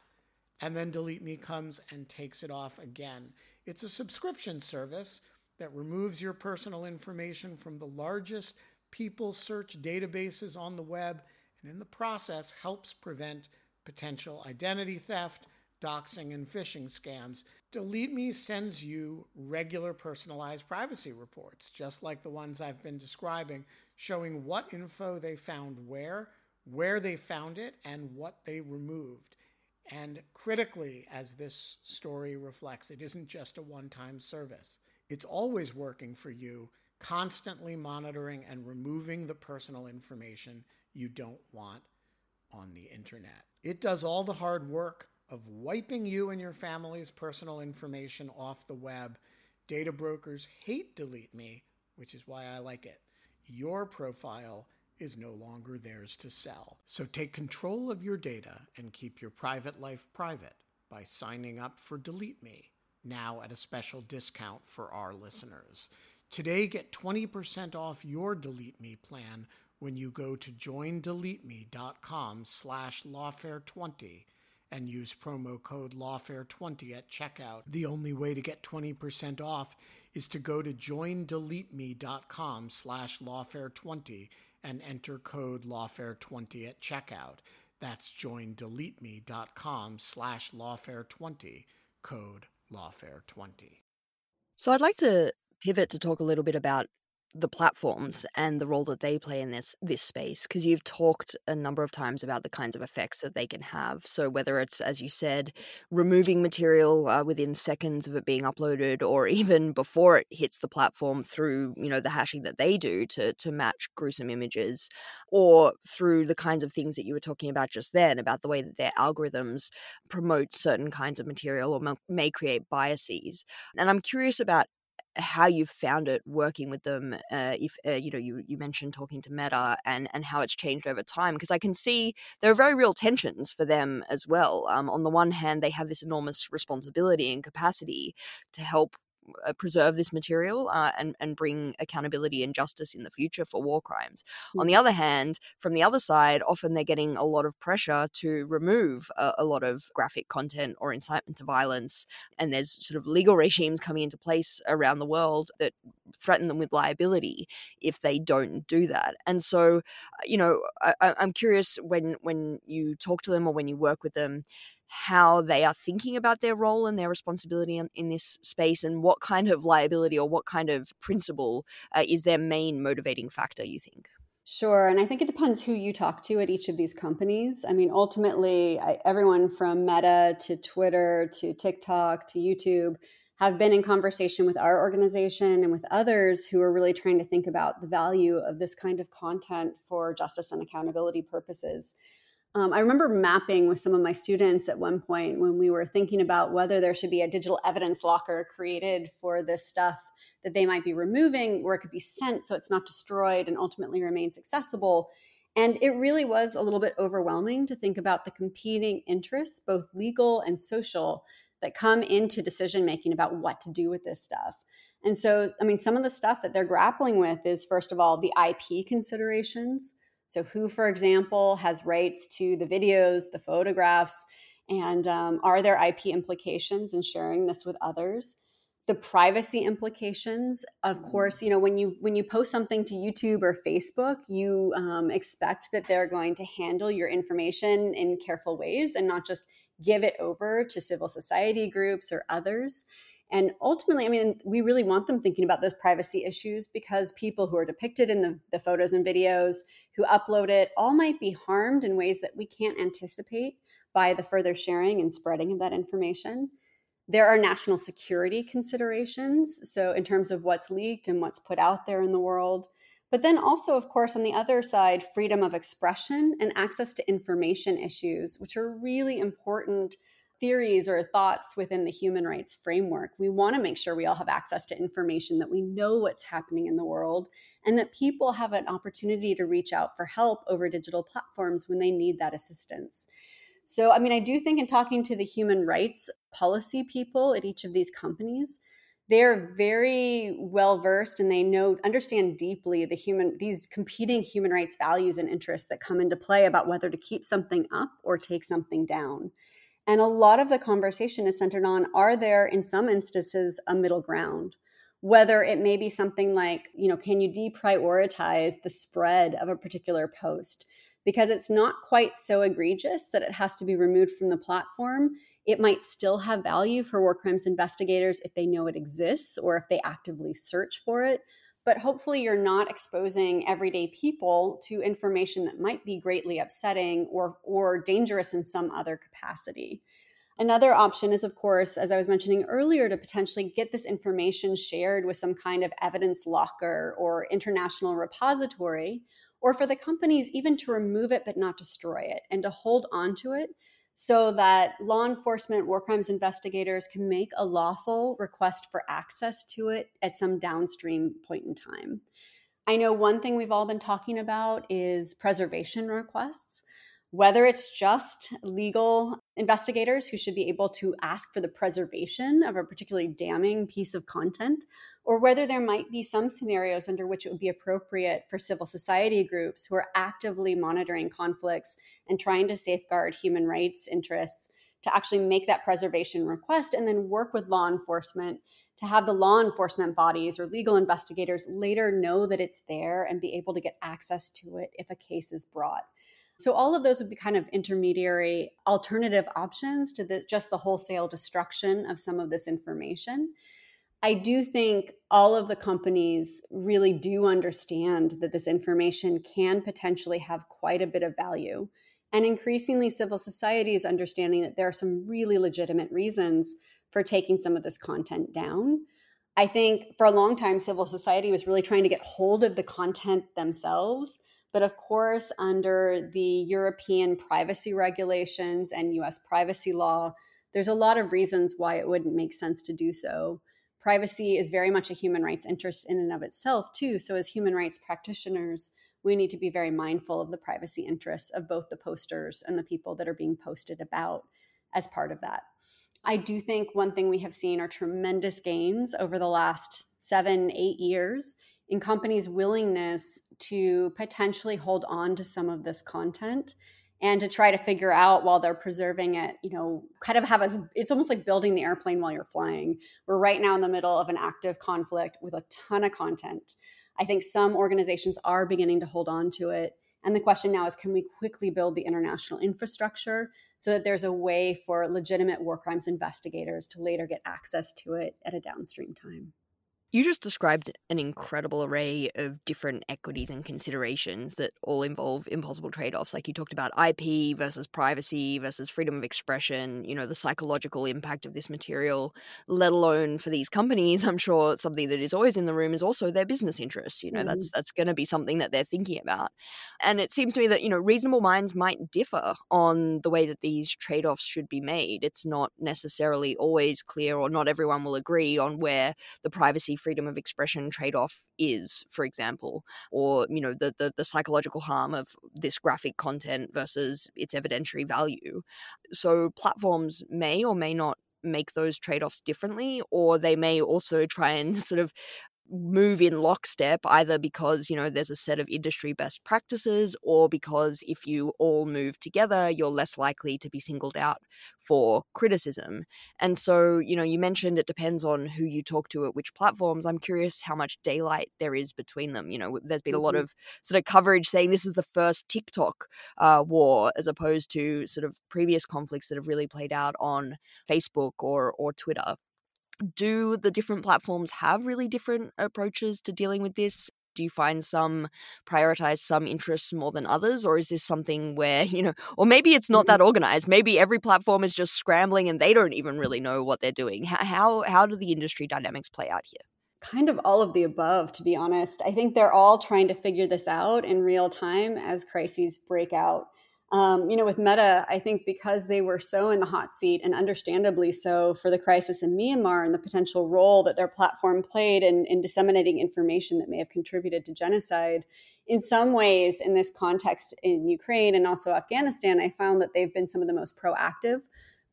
F: and then Delete Me comes and takes it off again. It's a subscription service that removes your personal information from the largest people search databases on the web and in the process helps prevent potential identity theft, doxing, and phishing scams. Delete Me sends you regular personalized privacy reports, just like the ones I've been describing, showing what info they found where, where they found it, and what they removed. And critically, as this story reflects, it isn't just a one time service. It's always working for you, constantly monitoring and removing the personal information you don't want on the internet. It does all the hard work of wiping you and your family's personal information off the web. Data brokers hate Delete Me, which is why I like it. Your profile is no longer theirs to sell. So take control of your data and keep your private life private by signing up for Delete Me, now at a special discount for our listeners. Today, get 20% off your Delete Me plan when you go to joindeleteme.com slash lawfare20 and use promo code lawfare20 at checkout. The only way to get 20% off is to go to joindeleteme.com slash lawfare20 and enter code lawfare20 at checkout. That's joindeleteme.com slash lawfare20, code lawfare20.
D: So I'd like to pivot to talk a little bit about the platforms and the role that they play in this this space because you've talked a number of times about the kinds of effects that they can have. So whether it's as you said removing material uh, within seconds of it being uploaded or even before it hits the platform through you know the hashing that they do to to match gruesome images or through the kinds of things that you were talking about just then about the way that their algorithms promote certain kinds of material or may create biases. And i'm curious about how you've found it working with them. Uh, if uh, you know, you you mentioned talking to Meta and and how it's changed over time, because I can see there are very real tensions for them as well. Um, on the one hand, they have this enormous responsibility and capacity to help preserve this material uh, and and bring accountability and justice in the future for war crimes. Mm-hmm. On the other hand, from the other side, often they're getting a lot of pressure to remove a, a, lot of graphic content or incitement to violence, and there's sort of legal regimes coming into place around the world that threaten them with liability if they don't do that. And so, uh, you know, I, I'm curious when when you talk to them or when you work with them how they are thinking about their role and their responsibility in, in this space and what kind of liability or what kind of principle uh, is their main motivating factor, you think?
B: Sure. And I think it depends who you talk to at each of these companies. I mean, ultimately, I, everyone from Meta to Twitter to TikTok to YouTube have been in conversation with our organization and with others who are really trying to think about the value of this kind of content for justice and accountability purposes. Um, I remember mapping with some of my students at one point when we were thinking about whether there should be a digital evidence locker created for this stuff that they might be removing, where it could be sent so it's not destroyed and ultimately remains accessible. And it really was a little bit overwhelming to think about the competing interests, both legal and social, that come into decision making about what to do with this stuff. And so, I mean, some of the stuff that they're grappling with is, first of all, the IP considerations so, who, for example, has rights to the videos, the photographs, and um, are there IP implications in sharing this with others? The privacy implications, of mm-hmm. course, you know when you when you post something to YouTube or Facebook, you um, expect that they're going to handle your information in careful ways and not just give it over to civil society groups or others. And ultimately, I mean, we really want them thinking about those privacy issues because people who are depicted in the, the photos and videos, who upload it, all might be harmed in ways that we can't anticipate by the further sharing and spreading of that information. There are national security considerations. So, in terms of what's leaked and what's put out there in the world. But then also, of course, on the other side, freedom of expression and access to information issues, which are really important theories or thoughts within the human rights framework. We want to make sure we all have access to information, that we know what's happening in the world, and that people have an opportunity to reach out for help over digital platforms when they need that assistance. So, I mean, I do think in talking to the human rights policy people at each of these companies, they're very well versed and they know understand deeply the human these competing human rights values and interests that come into play about whether to keep something up or take something down and a lot of the conversation is centered on are there, in some instances, a middle ground? Whether it may be something like, you know, can you deprioritize the spread of a particular post? Because it's not quite so egregious that it has to be removed from the platform. It might still have value for war crimes investigators if they know it exists or if they actively search for it but hopefully you're not exposing everyday people to information that might be greatly upsetting or or dangerous in some other capacity. Another option is of course as i was mentioning earlier to potentially get this information shared with some kind of evidence locker or international repository or for the companies even to remove it but not destroy it and to hold on to it so that law enforcement, war crimes investigators can make a lawful request for access to it at some downstream point in time. I know one thing we've all been talking about is preservation requests whether it's just legal investigators who should be able to ask for the preservation of a particularly damning piece of content, or whether there might be some scenarios under which it would be appropriate for civil society groups who are actively monitoring conflicts and trying to safeguard human rights interests to actually make that preservation request and then work with law enforcement to have the law enforcement bodies or legal investigators later know that it's there and be able to get access to it if a case is brought. So all of those would be kind of intermediary alternative options to the, just the wholesale destruction of some of this information. I do think all of the companies really do understand that this information can potentially have quite a bit of value. And increasingly, civil society is understanding that there are some really legitimate reasons for taking some of this content down. I think for a long time, civil society was really trying to get hold of the content themselves but of course, under the European privacy regulations and US privacy law, there's a lot of reasons why it wouldn't make sense to do so. privacy is very much a human rights interest in and of itself, too. So, as human rights practitioners, we need to be very mindful of the privacy interests of both the posters and the people that are being posted about as part of that. I do think one thing we have seen are tremendous gains over the last seven, eight years in companies' willingness to potentially hold on to some of this content and to try to figure out while they're preserving it, you know, kind of have us, it's almost like building the airplane while you're flying. We're right now in the middle of an active conflict with a ton of content. I think some organizations are beginning to hold on to it. And the question now is can we quickly build the international infrastructure so that there's a way for legitimate war crimes investigators to later get access to it at a downstream time?
D: You just described an incredible array of different equities and considerations that all involve impossible trade offs. Like you talked about IP versus privacy versus freedom of expression, you know, the psychological impact of this material, let alone for these companies. I'm sure something that is always in the room is also their business interests. You know, mm. that's that's going to be something that they're thinking about. And it seems to me that, you know, reasonable minds might differ on the way that these trade offs should be made. It's not necessarily always clear, or not everyone will agree on where the privacy freedom of expression trade-off is for example or you know the, the the psychological harm of this graphic content versus its evidentiary value. So platforms may or may not make those trade-offs differently or they may also try and sort of move in lockstep either because you know there's a set of industry best practices or because if you all move together you're less likely to be singled out for criticism. And so you know you mentioned it depends on who you talk to at which platforms. I'm curious how much daylight there is between them. You know there's been a lot mm-hmm. of sort of coverage saying this is the first tiktok uh, war as opposed to sort of previous conflicts that have really played out on facebook or or twitter do the different platforms have really different approaches to dealing with this? Do you find some prioritize some interests more than others, or is this something where you know, or maybe it's not that mm-hmm. organized? Maybe every platform is just scrambling and they don't even really know what they're doing. How how do the industry dynamics play out here?
B: Kind of all of the above, to be honest. I think they're all trying to figure this out in real time as crises break out. Um, you know, with Meta, I think because they were so in the hot seat and understandably so for the crisis in Myanmar and the potential role that their platform played in, in disseminating information that may have contributed to genocide, in some ways, in this context in Ukraine and also Afghanistan, I found that they've been some of the most proactive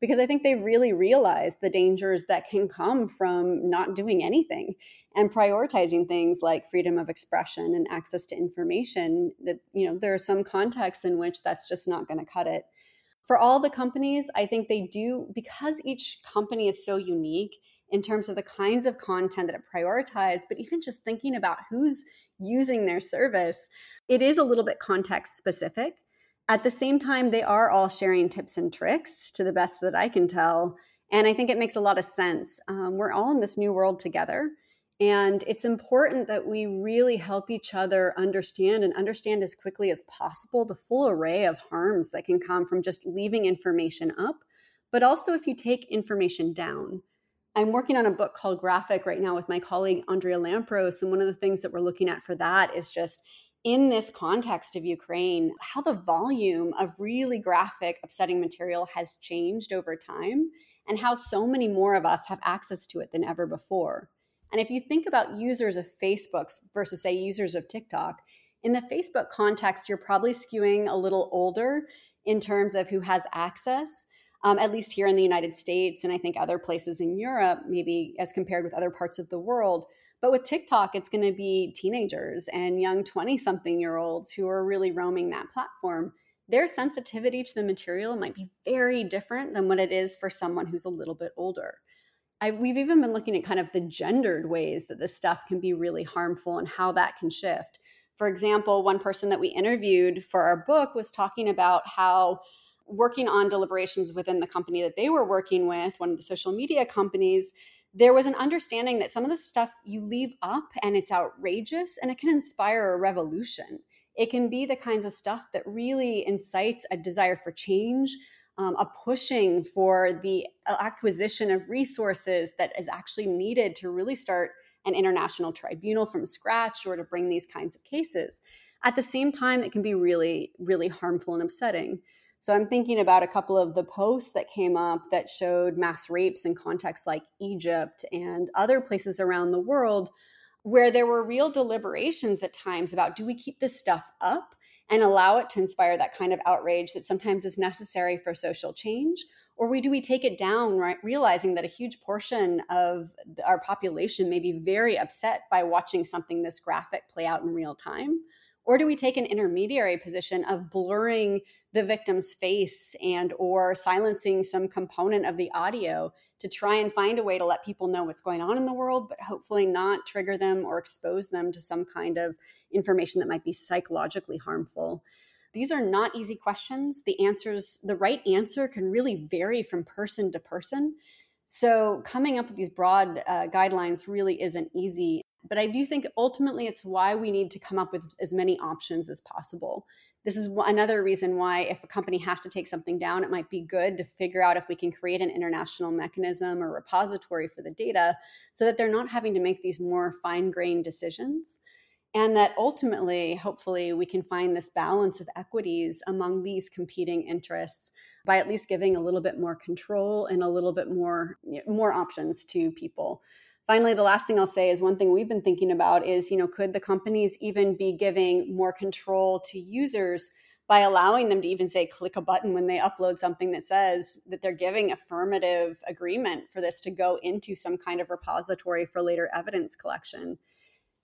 B: because I think they really realized the dangers that can come from not doing anything and prioritizing things like freedom of expression and access to information that you know there are some contexts in which that's just not going to cut it. For all the companies i think they do because each company is so unique in terms of the kinds of content that it prioritizes but even just thinking about who's using their service it is a little bit context specific. At the same time they are all sharing tips and tricks to the best that i can tell and i think it makes a lot of sense. Um, we're all in this new world together and it's important that we really help each other understand and understand as quickly as possible the full array of harms that can come from just leaving information up, but also if you take information down. I'm working on a book called Graphic right now with my colleague Andrea Lampros. And one of the things that we're looking at for that is just in this context of Ukraine, how the volume of really graphic, upsetting material has changed over time, and how so many more of us have access to it than ever before. And if you think about users of Facebook versus, say, users of TikTok, in the Facebook context, you're probably skewing a little older in terms of who has access, um, at least here in the United States, and I think other places in Europe, maybe as compared with other parts of the world. But with TikTok, it's going to be teenagers and young 20 something year olds who are really roaming that platform. Their sensitivity to the material might be very different than what it is for someone who's a little bit older. I, we've even been looking at kind of the gendered ways that this stuff can be really harmful and how that can shift. For example, one person that we interviewed for our book was talking about how working on deliberations within the company that they were working with, one of the social media companies, there was an understanding that some of the stuff you leave up and it's outrageous and it can inspire a revolution. It can be the kinds of stuff that really incites a desire for change, um, a pushing for the acquisition of resources that is actually needed to really start an international tribunal from scratch or to bring these kinds of cases. At the same time, it can be really, really harmful and upsetting. So I'm thinking about a couple of the posts that came up that showed mass rapes in contexts like Egypt and other places around the world where there were real deliberations at times about do we keep this stuff up and allow it to inspire that kind of outrage that sometimes is necessary for social change? Or we, do we take it down, right, realizing that a huge portion of our population may be very upset by watching something this graphic play out in real time? Or do we take an intermediary position of blurring the victim's face and or silencing some component of the audio to try and find a way to let people know what's going on in the world but hopefully not trigger them or expose them to some kind of information that might be psychologically harmful? These are not easy questions. The answers the right answer can really vary from person to person. So coming up with these broad uh, guidelines really isn't easy but I do think ultimately it's why we need to come up with as many options as possible. This is another reason why, if a company has to take something down, it might be good to figure out if we can create an international mechanism or repository for the data so that they're not having to make these more fine grained decisions. And that ultimately, hopefully, we can find this balance of equities among these competing interests by at least giving a little bit more control and a little bit more, more options to people finally the last thing i'll say is one thing we've been thinking about is you know could the companies even be giving more control to users by allowing them to even say click a button when they upload something that says that they're giving affirmative agreement for this to go into some kind of repository for later evidence collection?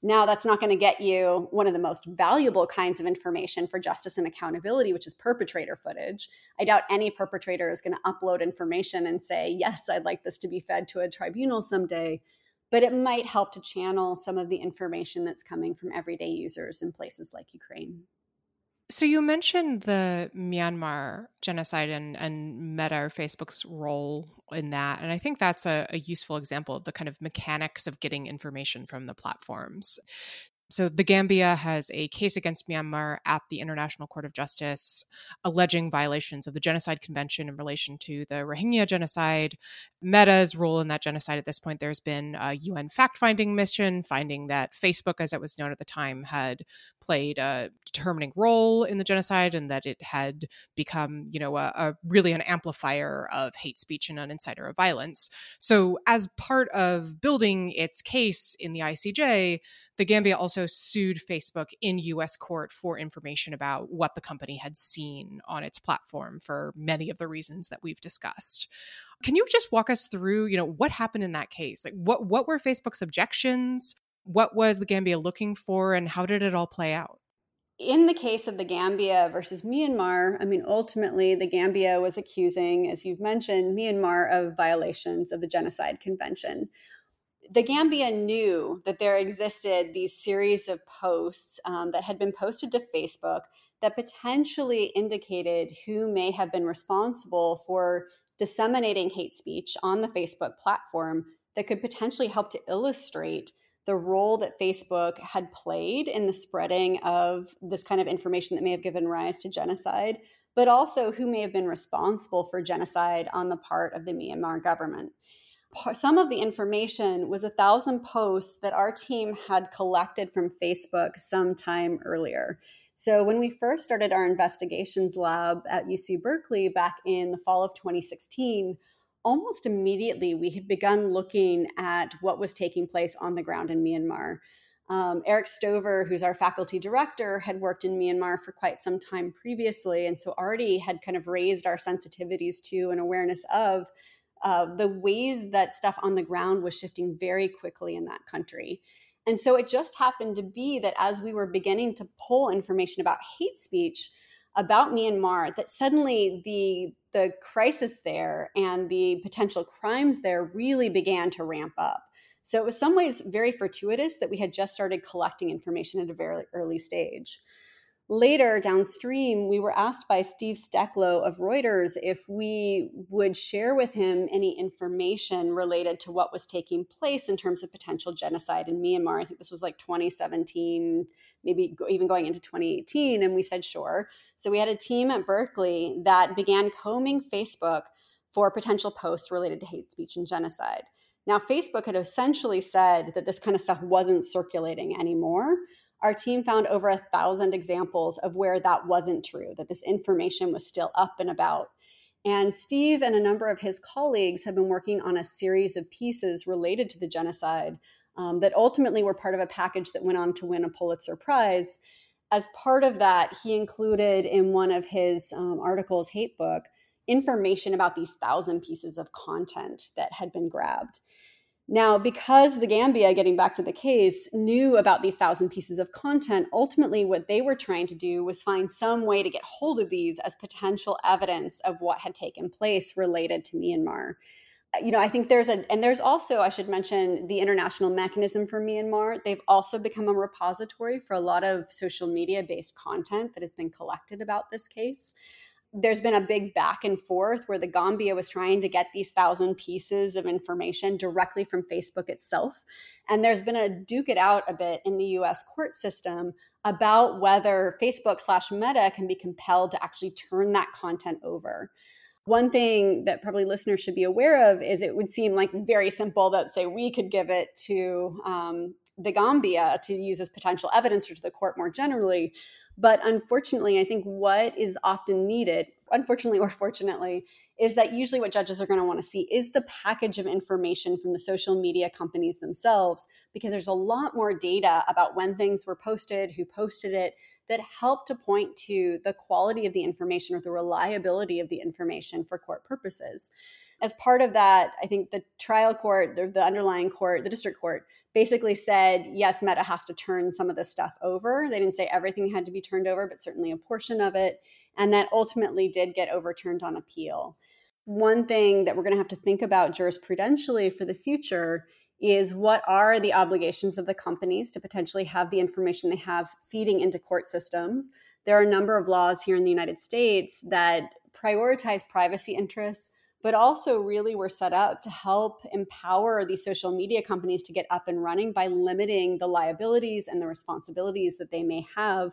B: Now that's not going to get you one of the most valuable kinds of information for justice and accountability which is perpetrator footage. I doubt any perpetrator is going to upload information and say yes i'd like this to be fed to a tribunal someday but it might help to channel some of the information that's coming from everyday users in places like Ukraine.
C: So you mentioned the Myanmar genocide and, and Meta or Facebook's role in that. And I think that's a, a useful example of the kind of mechanics of getting information from the platforms. So, the Gambia has a case against Myanmar at the International Court of Justice alleging violations of the Genocide Convention in relation to the Rohingya genocide. Meta's role in that genocide at this point, there's been a UN fact finding mission finding that Facebook, as it was known at the time, had played a determining role in the genocide and that it had become, you know, a, a really an amplifier of hate speech and an inciter of violence. So, as part of building its case in the ICJ, the Gambia also sued Facebook in US court for information about what the company had seen on its platform for many of the reasons that we've discussed. Can you just walk us through, you know, what happened in that case? Like what what were Facebook's objections? What was the Gambia looking for and how did it all play out?
B: in the case of the Gambia versus Myanmar, I mean, ultimately, the Gambia was accusing, as you've mentioned, Myanmar of violations of the Genocide Convention the Gambia knew that there existed these series of posts um, that had been posted to Facebook that potentially indicated who may have been responsible for disseminating hate speech on the Facebook platform that could potentially help to illustrate the role that Facebook had played in the spreading of this kind of information that may have given rise to genocide, but also who may have been responsible for genocide on the part of the Myanmar government some of the information was a thousand posts that our team had collected from Facebook sometime earlier. So when we first started our investigations lab at UC Berkeley back in the fall of 2016, almost immediately we had begun looking at what was taking place on the ground in Myanmar. Um, Eric Stover, who's our faculty director, had worked in Myanmar for quite some time previously, and so already had kind of raised our sensitivities to and awareness of uh, the ways that stuff on the ground was shifting very quickly in that country. And so it just happened to be that as we were beginning to pull information about hate speech about Myanmar, that suddenly the the crisis there and the potential crimes there really began to ramp up. So it was some ways very fortuitous that we had just started collecting information at a very early stage. Later downstream, we were asked by Steve Stecklow of Reuters if we would share with him any information related to what was taking place in terms of potential genocide in Myanmar. I think this was like 2017, maybe even going into 2018. And we said, sure. So we had a team at Berkeley that began combing Facebook for potential posts related to hate speech and genocide. Now, Facebook had essentially said that this kind of stuff wasn't circulating anymore our team found over a thousand examples of where that wasn't true, that this information was still up and about. And Steve and a number of his colleagues have been working on a series of pieces related to the genocide um, that ultimately were part of a package that went on to win a Pulitzer Prize. As part of that, he included in one of his um, articles, Hatebook, information about these thousand pieces of content that had been grabbed. Now, because the Gambia, getting back to the case, knew about these thousand pieces of content, ultimately what they were trying to do was find some way to get hold of these as potential evidence of what had taken place related to Myanmar. Uh, you know, I think there's a, and there's also, I should mention, the international mechanism for Myanmar. They've also become a repository for a lot of social media based content that has been collected about this case there's been a big back and forth where the Gambia was trying to get these thousand pieces of information directly from Facebook itself. And there's been a duke it out a bit in the US court system about whether Facebook slash Meta can be compelled to actually turn that content over. One thing that probably listeners should be aware of is it would seem like very simple that, say, we could give it to um, the Gambia to use as potential evidence or to the court more generally. But unfortunately, I think what is often needed, unfortunately or fortunately, is that usually what judges are going to want to see is the package of information from the social media companies themselves, because there's a lot more data about when things were posted, who posted it, that help to point to the quality of the information or the reliability of the information for court purposes. As part of that, I think the trial court, the underlying court, the district court, basically said, yes, Meta has to turn some of this stuff over. They didn't say everything had to be turned over, but certainly a portion of it. And that ultimately did get overturned on appeal. One thing that we're going to have to think about jurisprudentially for the future is what are the obligations of the companies to potentially have the information they have feeding into court systems. There are a number of laws here in the United States that prioritize privacy interests but also really were set up to help empower these social media companies to get up and running by limiting the liabilities and the responsibilities that they may have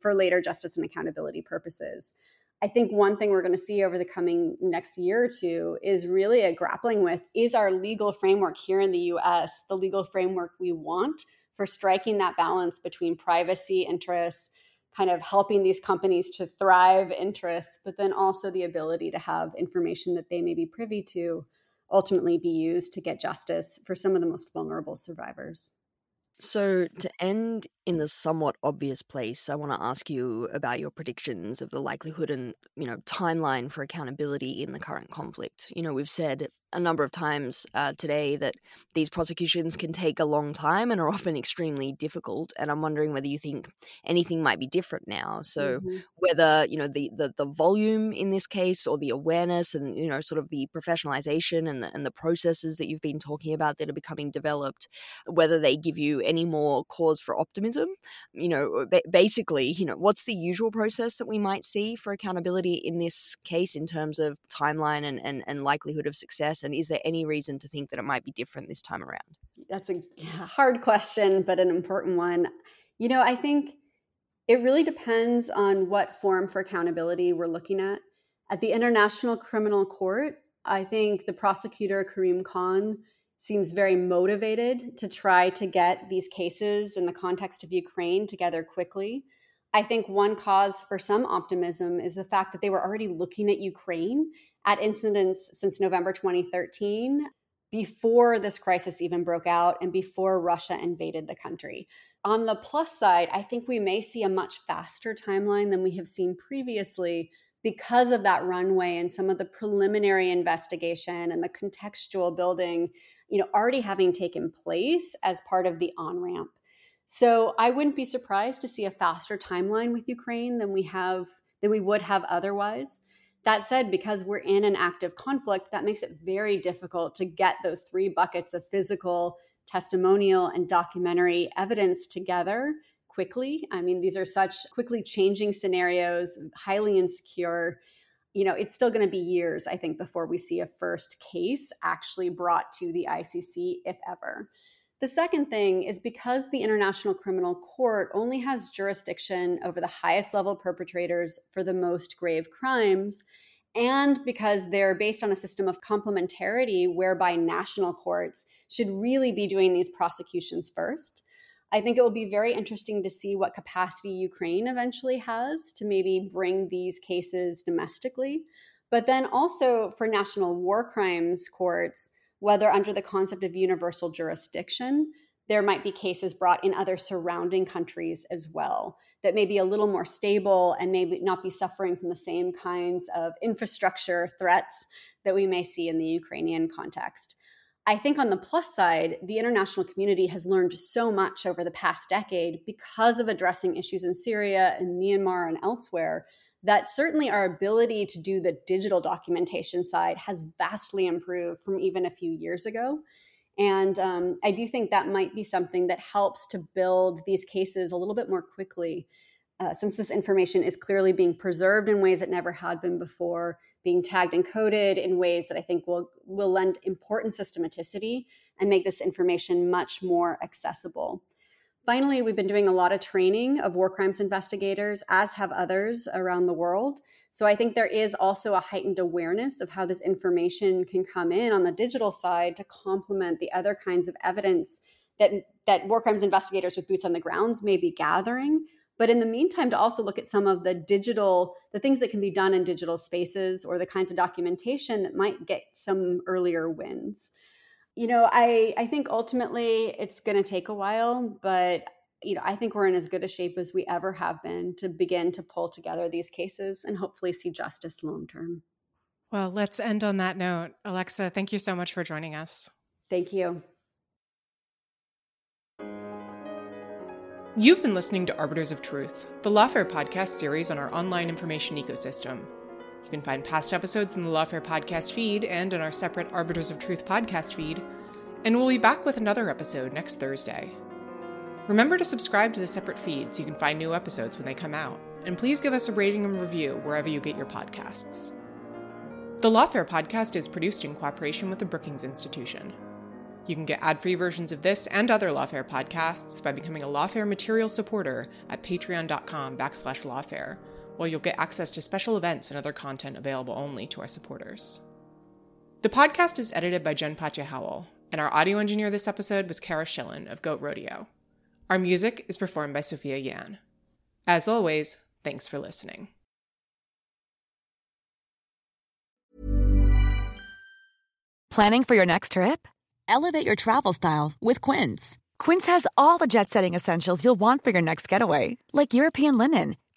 B: for later justice and accountability purposes. I think one thing we're going to see over the coming next year or two is really a grappling with is our legal framework here in the US the legal framework we want for striking that balance between privacy interests kind of helping these companies to thrive interests, but then also the ability to have information that they may be privy to ultimately be used to get justice for some of the most vulnerable survivors.
D: So, to end in the somewhat obvious place, I want to ask you about your predictions of the likelihood and, you know, timeline for accountability in the current conflict. You know, we've said a number of times uh, today that these prosecutions can take a long time and are often extremely difficult. And I'm wondering whether you think anything might be different now. So mm-hmm. whether you know the, the the volume in this case, or the awareness, and you know sort of the professionalization and the, and the processes that you've been talking about that are becoming developed, whether they give you any more cause for optimism. You know, ba- basically, you know, what's the usual process that we might see for accountability in this case in terms of timeline and and, and likelihood of success and is there any reason to think that it might be different this time around?
B: That's a hard question, but an important one. You know, I think it really depends on what form for accountability we're looking at. At the International Criminal Court, I think the prosecutor, Karim Khan, seems very motivated to try to get these cases in the context of Ukraine together quickly. I think one cause for some optimism is the fact that they were already looking at Ukraine at incidents since November 2013, before this crisis even broke out and before Russia invaded the country. On the plus side, I think we may see a much faster timeline than we have seen previously because of that runway and some of the preliminary investigation and the contextual building, you know, already having taken place as part of the on ramp. So I wouldn't be surprised to see a faster timeline with Ukraine than we have than we would have otherwise. That said, because we're in an active conflict, that makes it very difficult to get those three buckets of physical, testimonial, and documentary evidence together quickly. I mean, these are such quickly changing scenarios, highly insecure. You know, it's still going to be years, I think, before we see a first case actually brought to the ICC, if ever. The second thing is because the International Criminal Court only has jurisdiction over the highest level perpetrators for the most grave crimes, and because they're based on a system of complementarity whereby national courts should really be doing these prosecutions first. I think it will be very interesting to see what capacity Ukraine eventually has to maybe bring these cases domestically. But then also for national war crimes courts, whether under the concept of universal jurisdiction, there might be cases brought in other surrounding countries as well that may be a little more stable and maybe not be suffering from the same kinds of infrastructure threats that we may see in the Ukrainian context. I think on the plus side, the international community has learned so much over the past decade because of addressing issues in Syria and Myanmar and elsewhere that certainly our ability to do the digital documentation side has vastly improved from even a few years ago. And um, I do think that might be something that helps to build these cases a little bit more quickly, uh, since this information is clearly being preserved in ways that never had been before being tagged and coded in ways that I think will will lend important systematicity and make this information much more accessible. Finally, we've been doing a lot of training of war crimes investigators, as have others around the world. So I think there is also a heightened awareness of how this information can come in on the digital side to complement the other kinds of evidence that that war crimes investigators with boots on the grounds may be gathering but in the meantime to also look at some of the digital the things that can be done in digital spaces or the kinds of documentation that might get some earlier wins you know i i think ultimately it's going to take a while but you know i think we're in as good a shape as we ever have been to begin to pull together these cases and hopefully see justice long term.
C: Well let's end on that note. Alexa thank you so much for joining us.
B: Thank you.
C: You've been listening to Arbiters of Truth, the Lawfare podcast series on our online information ecosystem. You can find past episodes in the Lawfare podcast feed and in our separate Arbiters of Truth podcast feed, and we'll be back with another episode next Thursday. Remember to subscribe to the separate feed so you can find new episodes when they come out, and please give us a rating and review wherever you get your podcasts. The Lawfare podcast is produced in cooperation with the Brookings Institution. You can get ad free versions of this and other Lawfare podcasts by becoming a Lawfare material supporter at patreon.com backslash lawfare, while you'll get access to special events and other content available only to our supporters. The podcast is edited by Jen Patja Howell, and our audio engineer this episode was Cara Shillenn of Goat Rodeo. Our music is performed by Sophia Yan. As always, thanks for listening.
E: Planning for your next trip? Elevate your travel style with Quince. Quince has all the jet setting essentials you'll want for your next getaway, like European linen,